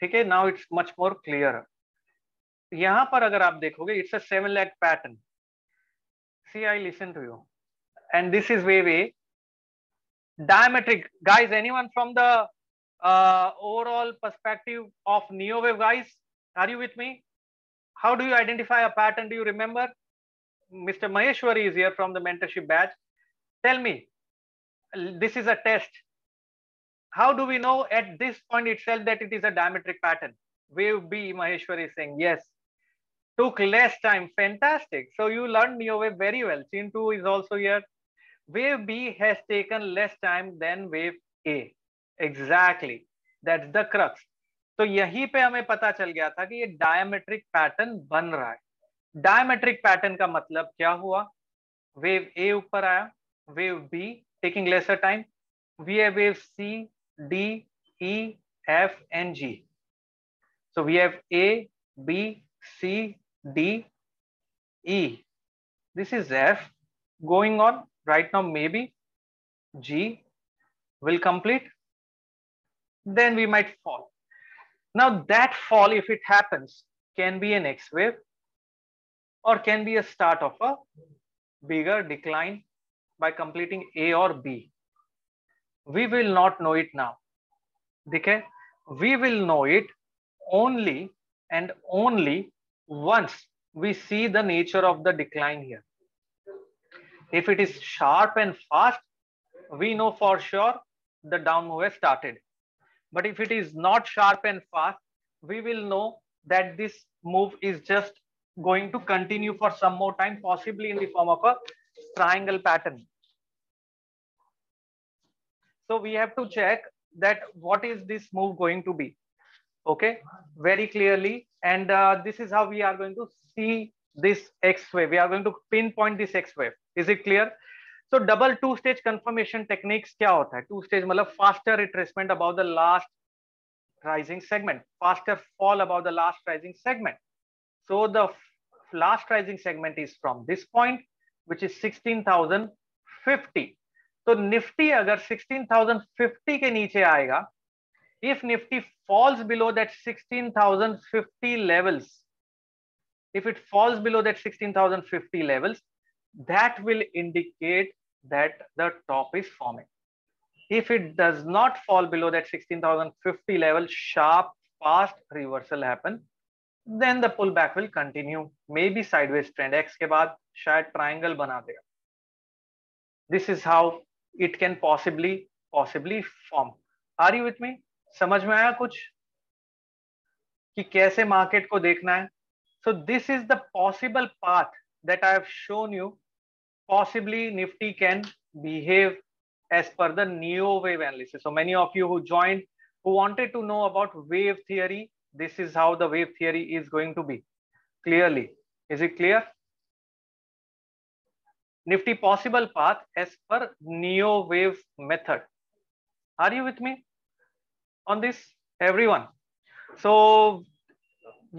A: ठीक है? Now it's much more clear यहाँ पर अगर आप देखोगे it's a seven lack pattern see I listen to you and this is way way diametric guys any one from the overall perspective of neowave guys are you with me how do you identify a pattern do you remember mister Maheshwari is here from the mentorship batch Tell me, this is a test. How do we know at this point itself that it is a diametric pattern? Wave B, Maheshwari is saying, yes. Took less time. Fantastic. So you learned Neo wave very well. Chintu is also here. Wave B has taken less time than wave A. Exactly. That's the crux. तो यहीं पे हमें पता चल गया था कि ये डायमेट्रिक पैटर्न बन रहा है डायमेट्रिक पैटर्न का मतलब क्या हुआ वेव ए ऊपर आया wave B taking lesser time. We have wave C, D, E, F, and G. So we have A, B, C, D, E. This is F going on right now. Maybe G will complete. Then we might fall. Now that fall, if it happens, can be an X wave or can be a start of a bigger decline by completing A or B. We will not know it now. Okay? We will know it only and only once we see the nature of the decline here. If it is sharp and fast, we know for sure the down move has started. But if it is not sharp and fast, we will know that this move is just going to continue for some more time, possibly in the form of a triangle pattern. So we have to check that what is this move going to be. Okay, very clearly. And uh, this is how we are going to see this X wave. We are going to pinpoint this X wave. Is it clear? So double two stage confirmation techniques क्या होता है? Two stage मतलब faster retracement above the last rising segment, faster fall above the last rising segment. So the last rising segment is from this point, which is 16,050. तो Nifty अगर 16,050 के नीचे आएगा if nifty falls below that 16,050 levels if it falls below that 16,050 levels that will indicate that the top is forming if it does not fall below that 16,050 level sharp fast reversal happen then the pullback will continue maybe sideways trend x के बाद शायद triangle बना देगा this is how it can possibly possibly form are you with me समझ में आया कुछ कि कैसे मार्केट को देखना है so this is the possible path that i have shown you possibly nifty can behave as per the neo wave analysis so many of you who joined who wanted to know about wave theory this is how the wave theory is going to be clearly is it clear nifty possible path as per neo wave method are you with me on this everyone so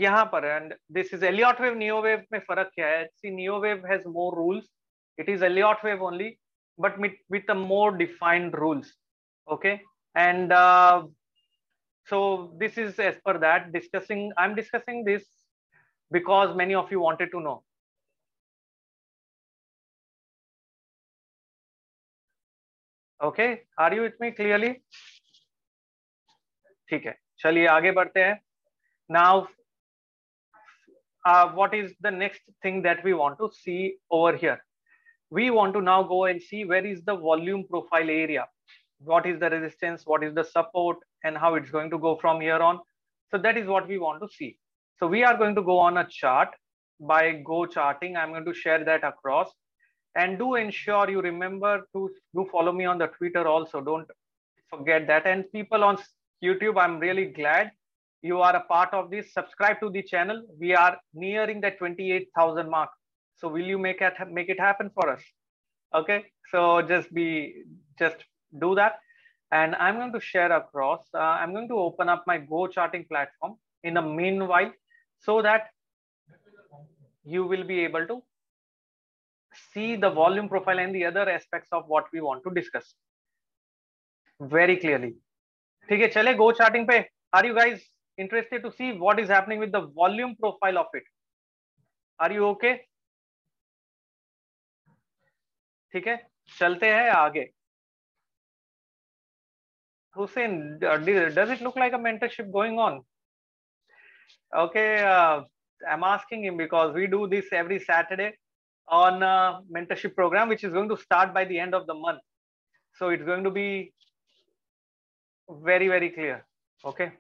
A: यहाँ पर and this is Elliott wave neo wave में फर्क क्या है see neo wave has more rules it is Elliott wave only but with, with a more defined rules okay and uh, so this is as per that discussing I'm discussing this because many of you wanted to know okay are you with me clearly ठीक है चलिए आगे बढ़ते हैं now uh, what is the next thing that we want to see over here we want to now go and see where is the volume profile area what is the resistance what is the support And how it's going to go from here on. So that is what we want to see. So we are going to go on a chart by go charting. I'm going to share that across. And do ensure you remember to do follow me on the twitter also. Don't forget that. And people on youtube i'm really glad you are a part of this. Subscribe to the channel. We are nearing the 28000 mark. So will you make it make it happen for us? Okay. So just be just do that and i'm going to share across uh, i'm going to open up my go charting platform in the meanwhile so that you will be able to see the volume profile and the other aspects of what we want to discuss very clearly ठीक है चले go charting पे are you guys interested to see what is happening with the volume profile of it are you okay ठीक है चलते हैं आगे Hussein, does it look like a mentorship going on? Okay, uh, I'm asking him because we do this every Saturday on a mentorship program, which is going to start by the end of the month. So it's going to be very, very clear. Okay.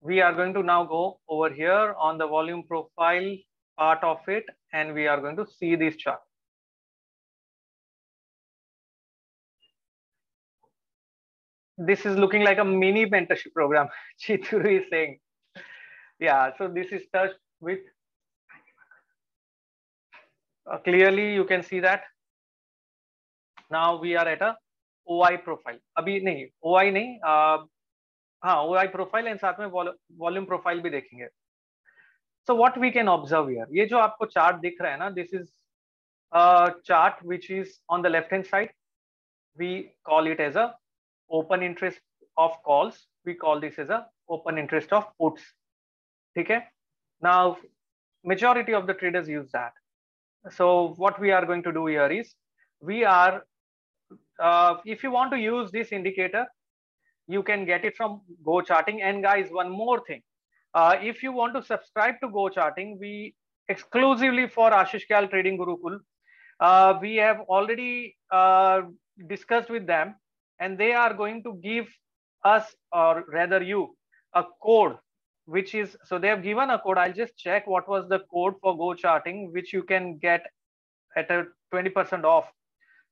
A: We are going to now go over here on the volume profile part of it, and we are going to see this chart. This is looking like a mini mentorship program, Chituru is saying. Yeah, so this is touched with, uh, clearly you can see that. Now we are at a OI profile. अभी नहीं, OI नहीं, uh, हाँ, OI profile and साथ में volume profile भी देखेंगे. So what we can observe here, ये जो आपको chart दिख रहा है ना, this is a chart which is on the left hand side. We call it as a open interest of calls we call this as a open interest of puts. Okay? Now majority of the traders use that. So what we are going to do here is we are uh, if you want to use this indicator you can get it from go charting. And guys one more thing. Uh, if you want to subscribe to go charting we exclusively for ashish Kyal trading gurukul uh, we have already uh, discussed with them and they are going to give us or rather you a code which is so they have given a code. I'll just check what was the code for go charting which you can get at a 20% off.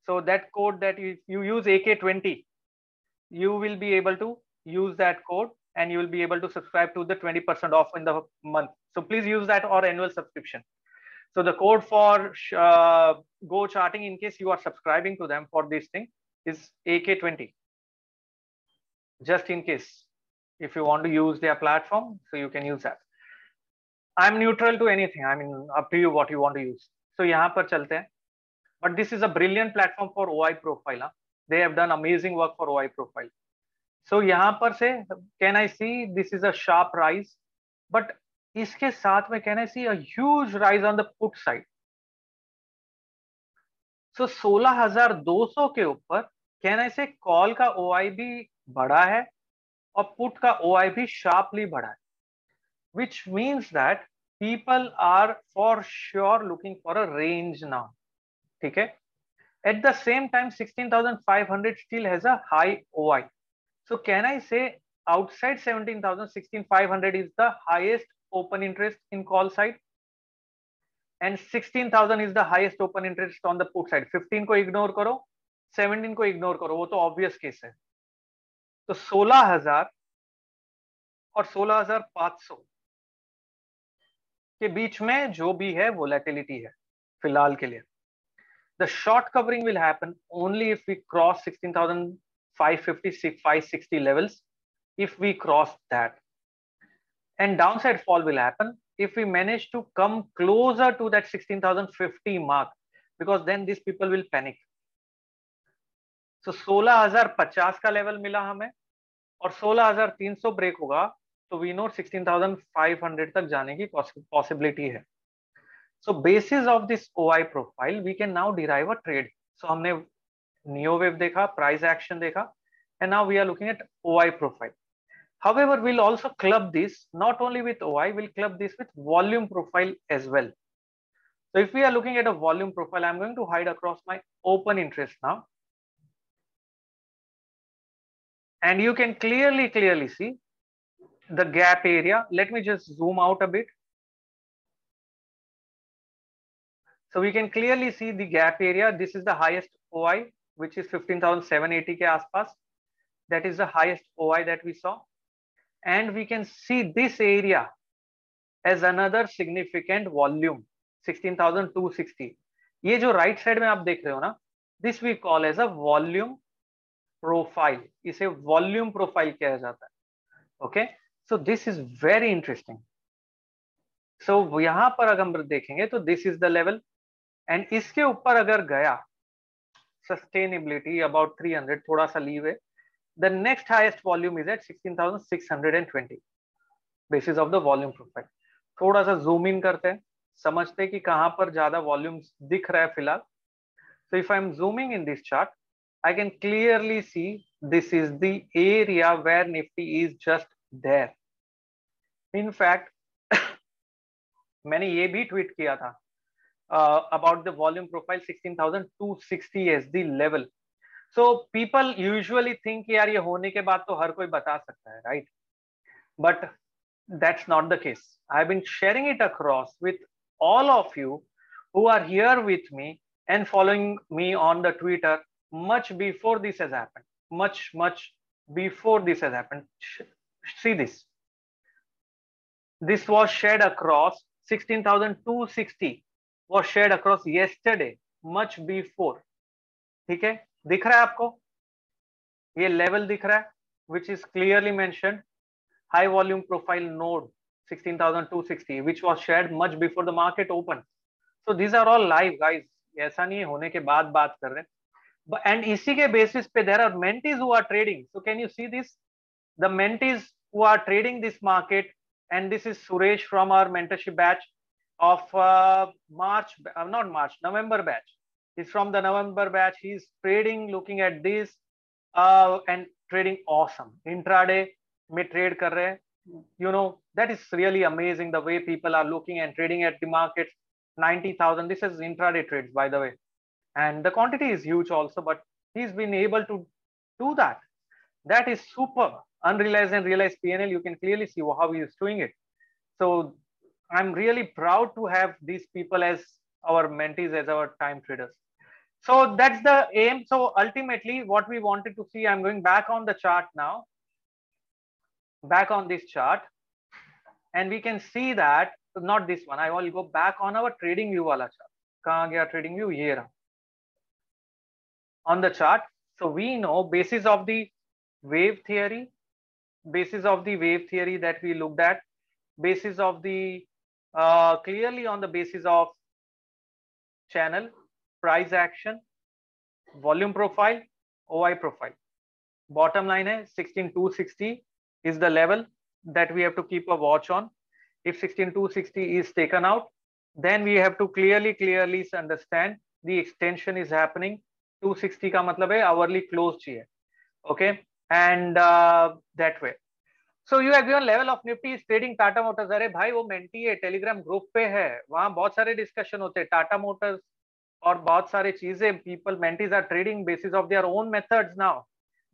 A: So that code that you, you use ak20 you will be able to use that code and you will be able to subscribe to the 20% off in the month. So please use that or annual subscription. So the code for uh, go charting in case you are subscribing to them for this thing is AK20 just in case if you want to use their platform so you can use that. I'm neutral to anything. I mean up to you what you want to use. So here but this is a brilliant platform for oi profile huh? they have done amazing work for oi profile. So here par can i see this is a sharp rise? But iske sath mein can i see a huge rise on the put side? So so, 16,200 के ऊपर कहने से call का OI भी बढ़ा है और put का OI भी शार्पली बढ़ा है। Which means that people are for sure looking for a range now ठीक है? At the same time 16,500 still has a high O so can I say outside 17,000 16,500 is the highest open interest in call side and 16000 is the highest open interest on the put side. 15 को ignore करो 17 को ignore करो, वो तो obvious case है। तो सोलह हज़ार और सोलह हज़ार पाँच सौ के बीच में जो भी है वो वोलेटिलिटी है, फ़िलहाल के लिए। The short covering will happen only if we cross sixteen thousand five fifty five sixty levels if we cross that and downside fall will happen if we manage to come closer to that 16050 mark because then these people will panic so 16050 का level मिला हमें और 16,300 break होगा तो we know 16,500 तक जाने की possibility है so basis of this O I profile we can now derive a trade so हमने नियो वेव देखा प्राइस एक्शन देखा and now we are looking at OI profile. However, we'll also club this. Not only with OI, we'll club this with volume profile as well. So if we are looking at a volume profile, I'm going to hide across my open interest now. and you can clearly clearly see the gap area. Let me just zoom out a bit. So we can clearly see the gap area. This is the highest oi which is 15780 ke aspas that is the highest oi that we saw and we can see this area as another significant volume 16260 ये जो right right side में आप देख रहे हो ना this we call as a volume profile इसे volume profile किया जाता है। Okay so this is very interesting so यहाँ पर अगर हम देखेंगे तो this is the level and इसके ऊपर अगर गया सस्टेनेबिलिटी अबाउट 300 थोड़ा सा लीव है the next highest volume is at 16620 basis of the volume profile थोड़ा सा जूम इन करते हैं समझते हैं कि कहाँ पर ज़्यादा वॉल्यूम दिख रहा है फ़िलहाल so if i'm zooming in this chart I can clearly see this is the area where Nifty is just there. In fact, मैंने ये भी ट्वीट किया था about the volume profile 16260 as the level. So people usually think यार, ये होने के बाद तो हर कोई बता सकता है right but that's not the case I been sharing it across with all of you who are here with me and following me on the Twitter much before this has happened much much before this has happened see this this was shared across sixteen thousand two sixty was shared across yesterday much before ठीक है? दिख रहा है आपको? ये level दिख रहा है which is clearly my high volume profile node 16260 which was shared much before the market opened. So these are all live, guys. ऐसा नहीं होने के बाद बात कर रहे हैं। एंड इसी के बेसिस पे there are mentees who so can you see this the mentees who are trading this market and this is Suresh from our mentorship batch of March not March November batch He's from the November batch. He's trading, looking at this uh, and trading awesome. Intraday may trade kar. You know, that is really amazing the way people are looking and trading at the markets. 90,000. This is intraday trades, by the way. And the quantity is huge also, but he's been able to do that. That is super. Unrealized and realized PNL, you can clearly see how he is doing it. So I'm really proud to have these people as our mentees as our time traders. So that's the aim. So ultimately what we wanted to see, I'm going back on the chart now, back on this chart, and we can see that, not this one, I will go back on our trading view wala chart. Kahan gaya trading view? here. On the chart, so we know basis of the wave theory, basis of the wave theory that we looked at, basis of the, uh, clearly on the basis of channel, price action, volume profile, OI profile. Bottom line is 16260 is the level that we have to keep a watch on. If 16260 is taken out, then we have to clearly, clearly understand the extension is happening. 260 ka matlab hai hourly close चाहिए. Okay. And uh, that way. So you have given level of Nifty is trading Tata Motors अरे भाई, वो mentee है Telegram group पे है। वहाँ बहुत सारे डिस्कशन होते हैं। टाटा मोटर्स और बहुत सारे चीज़ें। People mentees are trading basis of their own method now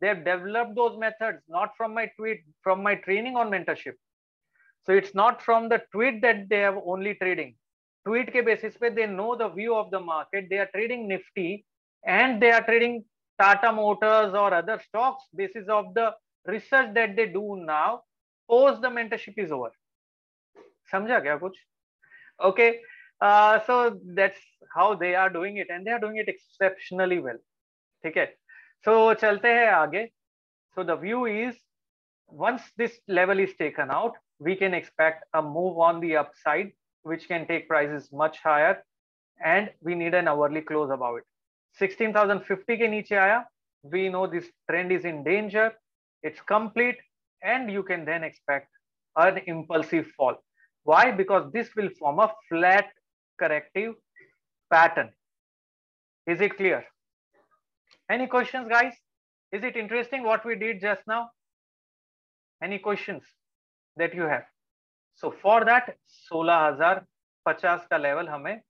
A: they have developed those methods not from my tweet from my training on mentorship so it's not from the tweet that they have only trading tweet के basis पे they know the view of the market they are trading Nifty and they are trading Tata Motors और other stocks basis of the research that they do now post the mentorship is over समझा क्या कुछ okay uh, so that's how they are doing it and they are doing it exceptionally well ठीक है so चलते हैं आगे so the view is once this level is taken out we can expect a move on the upside which can take prices much higher and we need an hourly close above it 16050 के नीचे आया we know this trend is in danger it's complete and you can then expect an impulsive fall. Why? Because this will form a flat corrective pattern. Is it clear? Any questions, guys? Is it interesting what we did just now? Any questions that you have? So for that, 16,050 का level हमें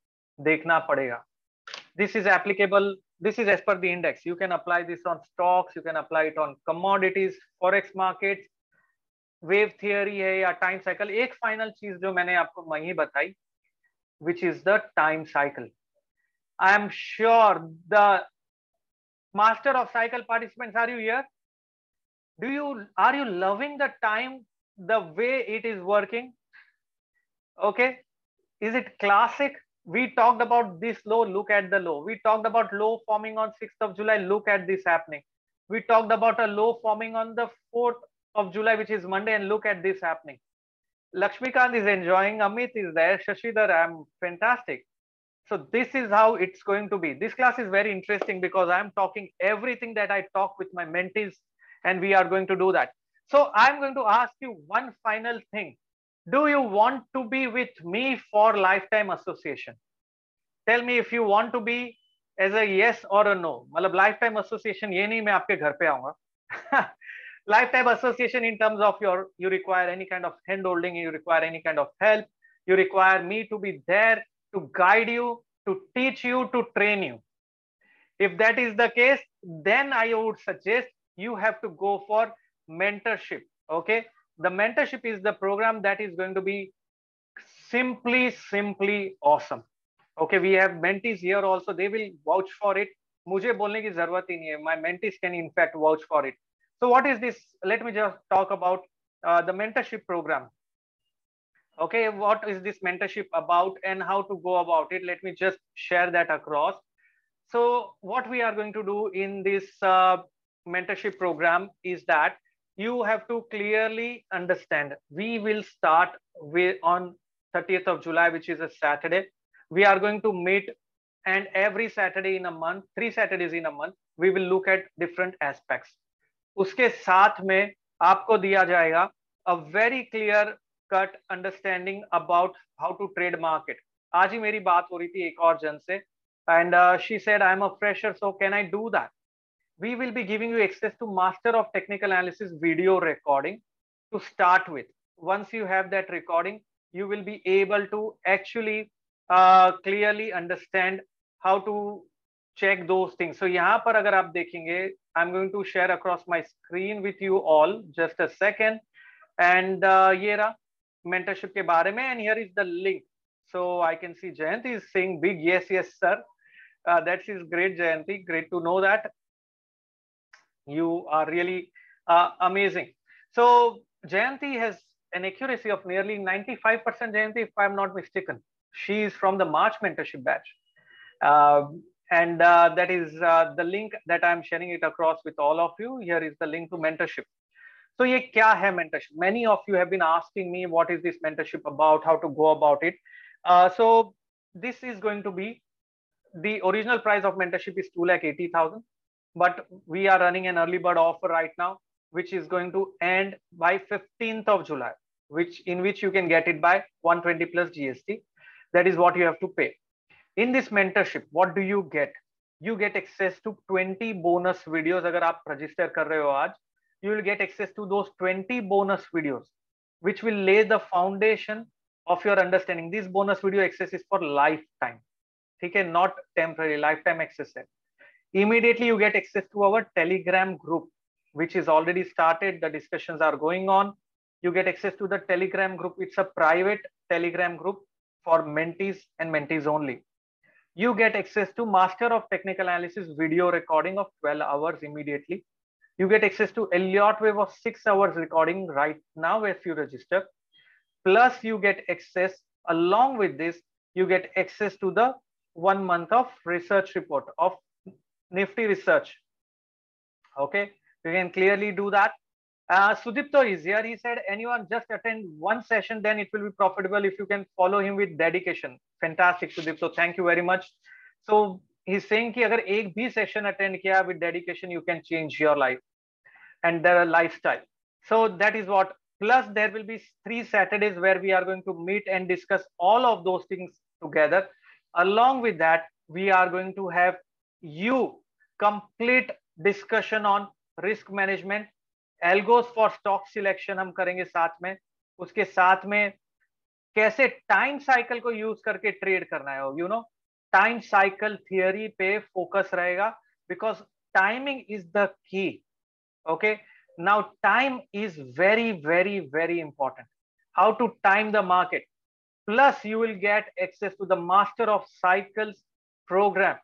A: देखना पड़ेगा. This is applicable. This is as per the index. You can apply this on stocks. You can apply it on commodities, forex markets, wave theory है या time cycle एक final चीज़ जो मैंने आपको वही बताई which is the time cycle I am sure the master of cycle participants are you here do you are you loving the time the way it is working okay is it classic we talked about this low look at the low we talked about low forming on 6th of july look at this happening we talked about a low forming on the 4th of July, which is Monday, and look at this happening. Lakshmikant is enjoying, Amit is there, Shashidhar, I'm fantastic. So this is how it's going to be. This class is very interesting because I'm talking everything that I talk with my mentees and we are going to do that. So I'm going to ask you one final thing. Do you want to be with me for lifetime association? Tell me if you want to be as a yes or a no. मतलब lifetime association ये नहीं मैं आपके घर पे आऊंगा lifetime association in terms of your you require any kind of hand holding you require any kind of help you require me to be there to guide you to teach you to train you if that is the case then i would suggest you have to go for mentorship okay the mentorship is the program that is going to be simply simply awesome okay we have mentees here also they will vouch for it मुझे बोलने की जरूरत ही नहीं है my mentees can in fact vouch for it so what is this? Let me just talk about uh, the mentorship program. Okay, what is this mentorship about and how to go about it? Let me just share that across. So what we are going to do in this uh, mentorship program is that you have to clearly understand. We will start with on 30th of July, which is a Saturday. We are going to meet and every Saturday in a month, three Saturdays in a month, we will look at different aspects. उसके साथ में आपको दिया जाएगा a very clear cut understanding about how to trade market आज ही मेरी बात हो रही थी एक और जन से and she said I am a fresher so can I do that we will be giving you access to master of technical analysis video recording to start with once you have that recording you will be able to actually clearly understand how to check those things so yahan par agar aap dekhenge i'm going to share across my screen with you all just a second and uh, ye raha mentorship ke bare mein and here is the link so i can see jayanti is saying big yes yes sir uh, that is great jayanti great to know that you are really uh, amazing. So Jayanti has an accuracy of nearly 95% Jayanti, if I'm not mistaken. She is from the March mentorship batch. Uh, and uh, that is uh, the link that I'm sharing it across with all of you. Here is the link to mentorship. So ye kya hai mentorship? Many of you have been asking me what is this mentorship about, how to go about it. Uh, so this is going to be the original price of mentorship is 2 lakh 80,000 but we are running an early bird offer right now, which is going to end by 15th of July, which in which you can get it by 120 plus GST. That is what you have to pay. In this mentorship, what do you get? You get access to 20 bonus videos. Agar aap register kar rahe you will get access to those 20 bonus videos, which will lay the foundation of your understanding. This bonus video access is for lifetime. Okay, not temporary, lifetime access. Hai immediately you get access to our telegram group which is already started the discussions are going on you get access to the telegram group it's a private telegram group for mentees and mentees only you get access to master of technical analysis video recording of 12 hours immediately you get access to elliott wave of 6 hours recording right now if you register plus you get access along with this you get access to the one month of research report of Nifty research. Okay, you can clearly do that. Uh, Sudipto is here. He said, anyone just attend one session, then it will be profitable if you can follow him with dedication. Fantastic, Sudipto. Thank you very much. So he's saying कि अगर एक भी session attend किया with dedication, you can change your life and the lifestyle. So that is what. Plus, there will be three Saturdays where we are going to meet and discuss all of those things together. Along with that, we are going to have you complete discussion on risk management algos for stock selection हम करेंगे साथ में। उसके साथ में कैसे time cycle को use करके ट्रेड करना है you know time cycle theory पे फोकस रहेगा because timing is the key okay now time is very very very important how to time the market plus, you will get access to the master of cycles program,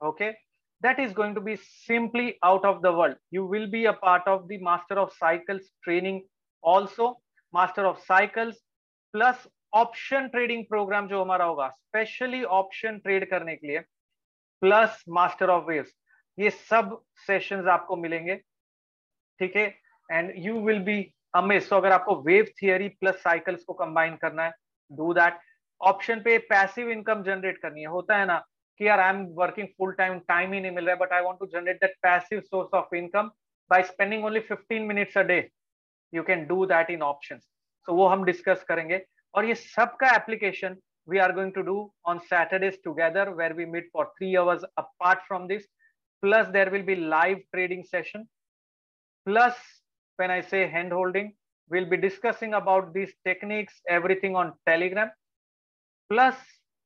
A: okay? That is going to be simply out of the world. You will be a part of the Master of Cycles training also. Master of Cycles plus option trading programme जो हमारा होगा specially option trade करने के लिए plus master of waves ये सब sessions आपको मिलेंगे, ठीक है? And you will be amazed तो अगर आपको वेव थियरी प्लस साइकिल्स को कंबाइन करना है डू दैट ऑप्शन पे पैसिव इनकम जनरेट करनी है, होता है ना? कि यार I am working full time time ही नहीं मिल रहा है but I want to generate that passive source of income by spending only 15 minutes a day you can do that in options so वो हम डिस्कस करेंगे और ये सब का application we are going to do on Saturdays together where we meet for three hours apart from this. Plus, there will be live trading session. Plus, when I say hand holding, we'll be discussing about these techniques, everything on Telegram. Plus,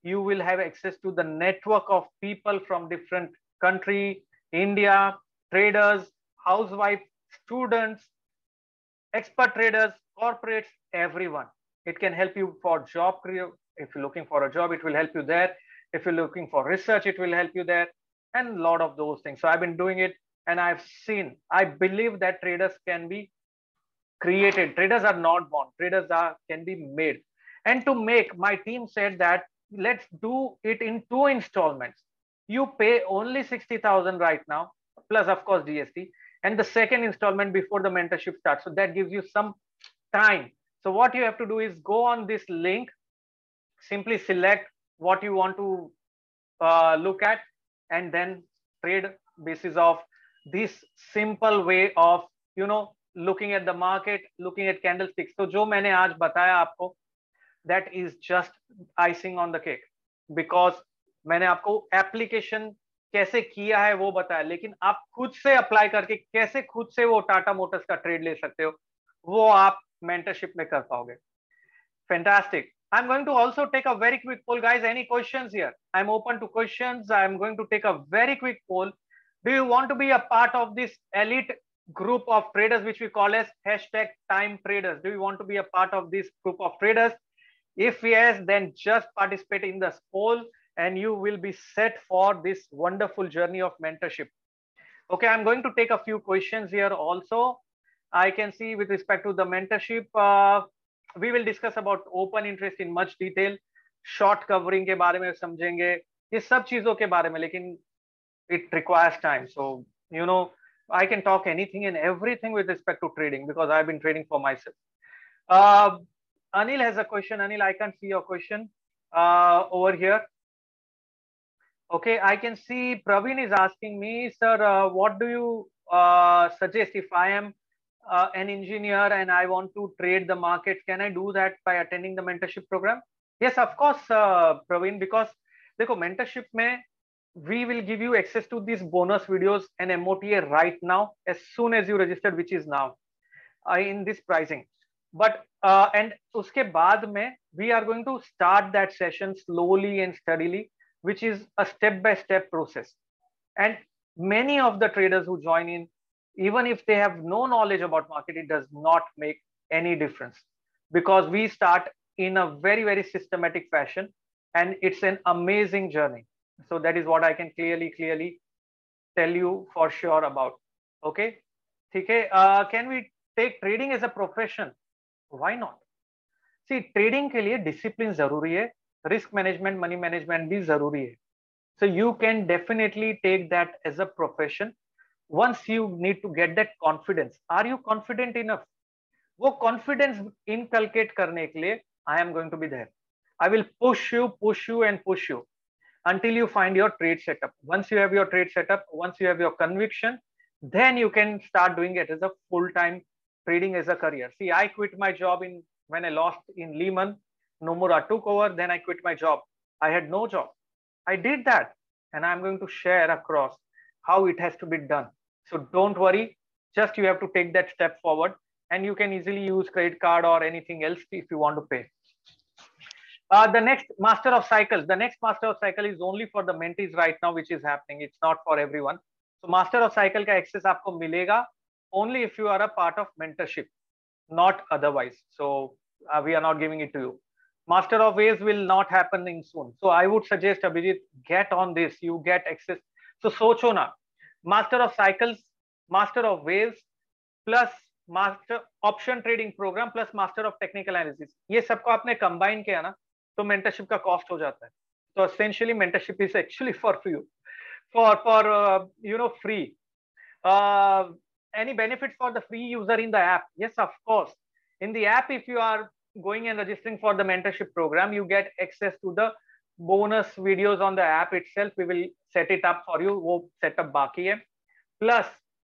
A: you will have access to the network of people from different country, India, traders, housewife, students, expert traders, corporates, everyone. It can help you for job career. If you're looking for a job, it will help you there. If you're looking for research, it will help you there. And a lot of those things. So I've been doing it and I've seen, I believe that traders can be created. Traders are not born. Traders are can be made. And to make, my team said that let's do it in two installments. You pay only 60,000 right now, plus of course GST, and the second installment before the mentorship starts. So that gives you some time. So what you have to do is go on this link, simply select what you want to uh, look at, and then trade basis of this simple way of, you know, looking at the market, looking at candlesticks. So जो मैंने आज बताया आपको That is just icing on the cake because मैंने आपको application कैसे किया है वो बताया, लेकिन आप खुद से अप्लाई करके कैसे खुद से वो टाटा मोटर्स का ट्रेड ले सकते हो, वो आप मेंटरशिप में कर पाओगे। Fantastic I am going to also take a very quick poll guys any question I am open to question I am going to take a very quick poll do you want to be a part of this elite group of traders which we call as hashtag time traders do you want to be a part of this group of traders if yes then just participate in this poll and you will be set for this wonderful journey of mentorship. Okay, I'm going to take a few questions here also. I can see with respect to the mentorship, uh, we will discuss about open interest in much detail. Short covering के बारे में समझेंगे ये सब चीजों के बारे में लेकिन it requires time. So, you know, I can talk anything and everything with respect to trading because I've been trading for myself. Uh, Anil has a question. Anil, I can't see your question uh, over here. Okay, I can see Praveen is asking me, sir, uh, what do you uh, suggest if I am uh, an engineer and I want to trade the market? Can I do that by attending the mentorship program? Yes, of course, uh, Praveen, because देखो mentorship में we will give you access to these bonus videos and MOTA right now as soon as you registered, which is now uh, in this pricing. but uh, and uske baad we are going to start that session slowly and steadily which is a step by step process. And many of the traders who join in even if they have no knowledge about market it does not make any difference. Because we start in a very very systematic fashion and it's an amazing journey. So that is what i can clearly clearly tell you for sure about. Okay? Okay uh, can we take trading as a profession? Why not? See, trading के लिए discipline जरूरी है risk management money management भी जरूरी है so you can definitely take that as a profession once you need to get that confidence are you confident enough वो confidence inculcate करने के लिए I am going to be there I will push you push you and push you until you find your trade setup once you have your trade setup once you have your conviction then you can start doing it as a full time trading as a career see i quit my job in when i lost in lehman Nomura took over, then I quit my job. I had no job. I did that. And I'm going to share across how it has to be done. So don't worry. Just you have to take that step forward and you can easily use credit card or anything else if you want to pay. Uh, the next master of cycles, the next master of cycle is only for the mentees right now, which is happening. It's not for everyone. So master of cycle ka access aapko milega only if you are a part of mentorship, not otherwise. So uh, we are not giving it to you. Master of Waves will not happening soon. So I would suggest Abhijit, get on this. You get access. So Sochona, Master of Cycles, Master of Waves, plus master option trading program plus master of technical analysis. ये सबको आपने combine किया ना तो mentorship का cost हो जाता है तो essentially mentorship for actually for free for for you know free any benefit for the free user in the app? Yes, of course. In the app, if you are going and registering for the mentorship program, you get access to the bonus videos on the app itself. We will set it up for you. Wo setup baki hai. Plus,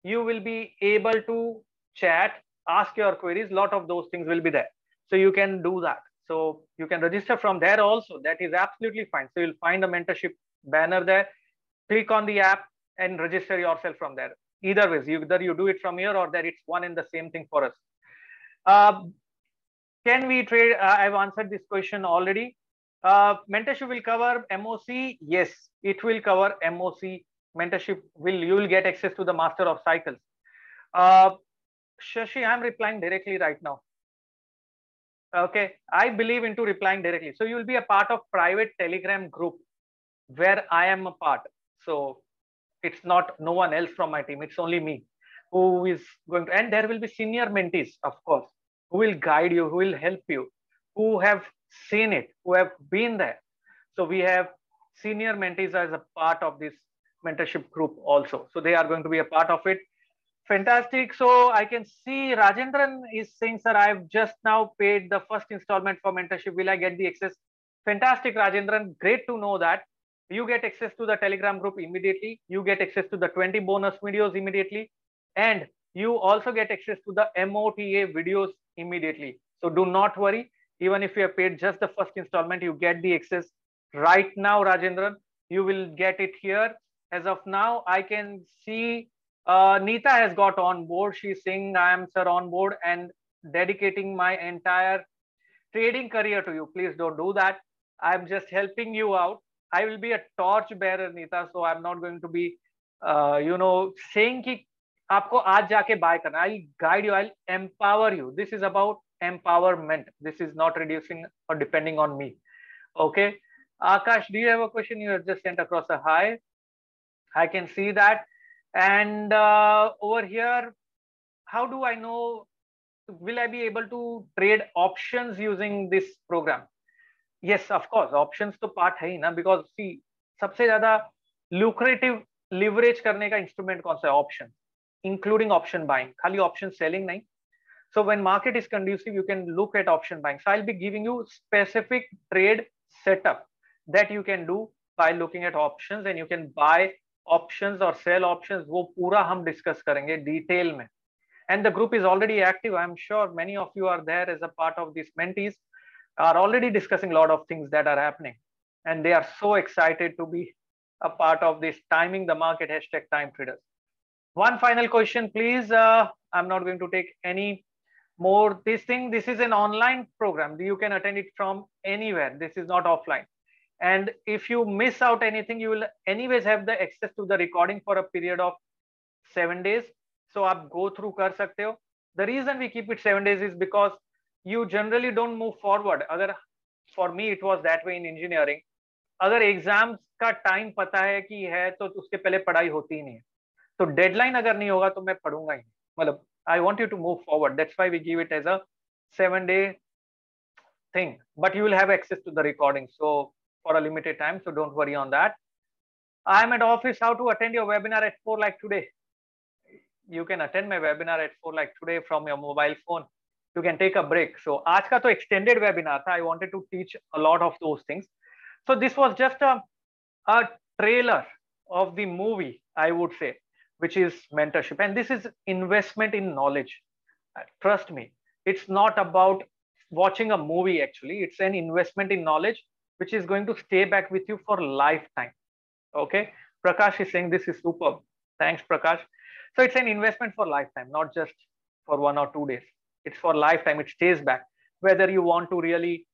A: you will be able to chat, ask your queries. Lot of those things will be there. So you can do that. So you can register from there also. That is absolutely fine. So you'll find the mentorship banner there. Click on the app and register yourself from there. Either ways, either you do it from here or there. It's one and the same thing for us. Uh, can we trade? Uh, I've answered this question already. Uh, mentorship will cover MOC. Yes, it will cover MOC. Mentorship will you will get access to the master of cycles. Uh, Shashi, I'm replying directly right now. Okay, I believe into replying directly. So you will be a part of private Telegram group where I am a part. So it's not no one else from my team. It's only me who is going to, and there will be senior mentees, of course who will guide you, who will help you, who have seen it, who have been there. So we have senior mentees as a part of this mentorship group also. So they are going to be a part of it. Fantastic. So I can see Rajendran is saying, sir, I've just now paid the first installment for mentorship. Will I get the access? Fantastic, Rajendran. Great to know that. You get access to the Telegram group immediately. You get access to the 20 bonus videos immediately. And you also get access to the MOTA videos immediately. So do not worry. Even if you have paid just the first installment, you get the access right now, Rajendran. You will get it here. As of now, I can see uh, Nita has got on board. She's saying I am sir on board and dedicating my entire trading career to you. Please don't do that. I'm just helping you out. I will be a torch bearer, Nita. So I'm not going to be, uh, you know, saying कि आपको आज जाके buy करना. I'll guide you. I'll empower you. This is about empowerment. This is not reducing or depending on me. Okay. Akash, do you have a question? You have just sent across a hi. I can see that. And uh, over here, how do I know? Will I be able to trade options using this program? Yes of course options तो part है ही ना because सबसे ज़्यादा lucrative leverage करने का instrument कौन सा है? ऑप्शन इंक्लूडिंग ऑप्शन बाइंग खाली ऑप्शन सेलिंग नहीं। So when market is conducive you can look at option buying so I be giving you specific trade setup that you can do by looking at option and you can buy option और sell option वो पूरा हम discuss करेंगे detail में। And the group is already active I am sure many of you are there as a part of this mentees are already discussing a lot of things that are happening. And they are so excited to be a part of this timing the market hashtag time traders. One final question please. Uh, i'm not going to take any more. This thing this is an online program. You can attend it from anywhere. This is not offline. And if you miss out anything you will anyways have the access to the recording for a period of 7 days. So aap go through kar sakte ho the reason we keep it 7 days is because you generally don't move forward अगर for me it was that way in engineering अगर exams का time पता है कि है तो उसके पहले पढ़ाई होती ही नहीं है तो डेडलाइन अगर नहीं होगा तो मैं पढ़ूंगा ही मतलब आई want you to move forward that's why we give it as a seven day thing but you will have access to the recording so for a limited time so don't worry on that i'm at office how to attend your webinar at 4 like today you can attend my webinar at 4 like today from your mobile phone you can take a break so aaj to extended webinar tha i wanted to teach a lot of those things so this was just a, a trailer of the movie i would say which is mentorship and this is investment in knowledge uh, trust me it's not about watching a movie actually it's an investment in knowledge which is going to stay back with you for lifetime. Okay. Prakash is saying this is superb. Thanks, Prakash. So it's an investment for lifetime, not just for one or two days It's for lifetime. It stays back. Whether you want to really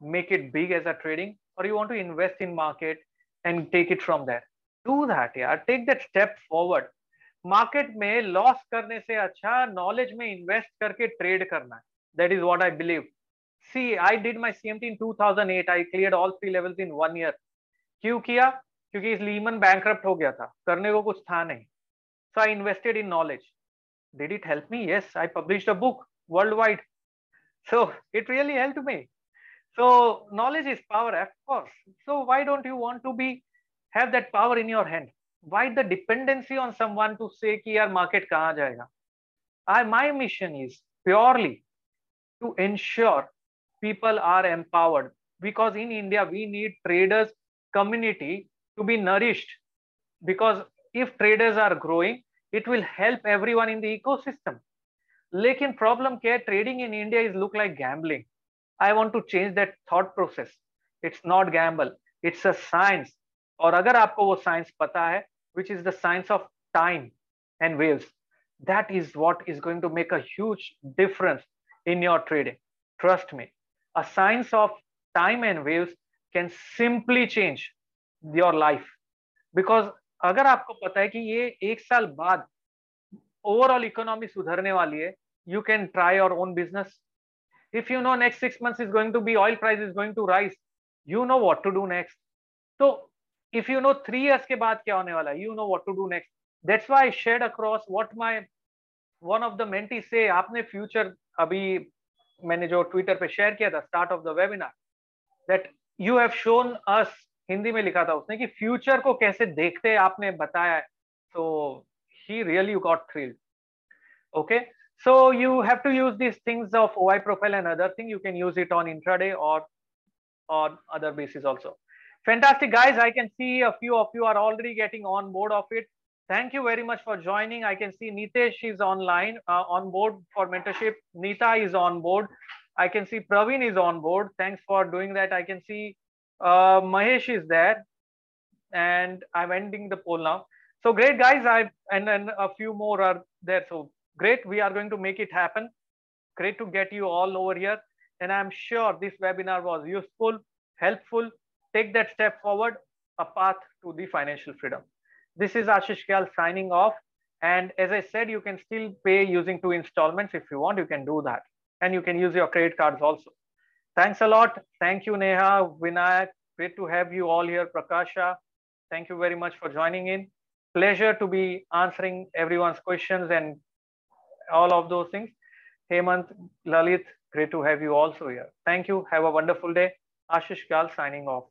A: make it big as a trading or you want to invest in market and take it from there. Do that, yeah. Take that step forward. Market में loss करने से अच्छा knowledge में invest करके trade करना है that is what I believe see i did my cmt in 2008 i cleared all three levels in one year क्यों किया क्योंकि लीमन बैंक्रप्ट हो गया था करने को कुछ था नहीं so i invested in knowledge did it help me yes i published a book worldwide. So it really helped me. So knowledge is power, of course. So why don't you want to be have that power in your hand? Why the dependency on someone to say ki yaar market kahan jayega? I, my mission is purely to ensure people are empowered because in India we need traders community to be nourished because if traders are growing, it will help everyone in the ecosystem. लेकिन problem क्या है? Trading in India is look like gambling I want to change that thought process it's not gamble it's a science और अगर आपको वो science पता है which is the science of time and waves that is what is going to make a difference in your trading trust me a science of time and waves can simply change your life because अगर आपको पता है कि ये एक साल बाद overall economy सुधरने वाली है you can try our own business if you know next six months is going to be oil price is going to rise you know what to do next तो if you know three years के बाद क्या होने वाला है you know what to do next that's why shared across what my one of the mentee से आपने future अभी मैंने जो ट्विटर पर शेयर किया था start of the webinar that you have shown us Hindi में लिखा था उसने, कि फ्यूचर को कैसे देखते आपने बताया तो she really got thrilled. Okay. So you have to use these things of OI profile and other thing. You can use it on intraday or on other basis also. Fantastic guys. I can see a few of you are already getting on board of it. Thank you very much for joining. I can see Nitesh is online uh, on board for mentorship. Nita is on board. I can see Praveen is on board. Thanks for doing that. I can see uh, Mahesh is there. And I'm ending the poll now. So great, guys. I and then a few more are there. So great. We are going to make it happen. Great to get you all over here. And I'm sure this webinar was useful, helpful. Take that step forward, a path to the financial freedom. This is Ashish Kyal signing off. And as I said, you can still pay using two installments. If you want, you can do that. And you can use your credit cards also. Thanks a lot. Thank you, Neha, Vinayak. Great to have you all here, Prakasha. Thank you very much for joining in. Pleasure to be answering everyone's questions and all of those things. Hemant, Lalit, great to have you also here. Thank you. Have a wonderful day. Ashish Kyal signing off.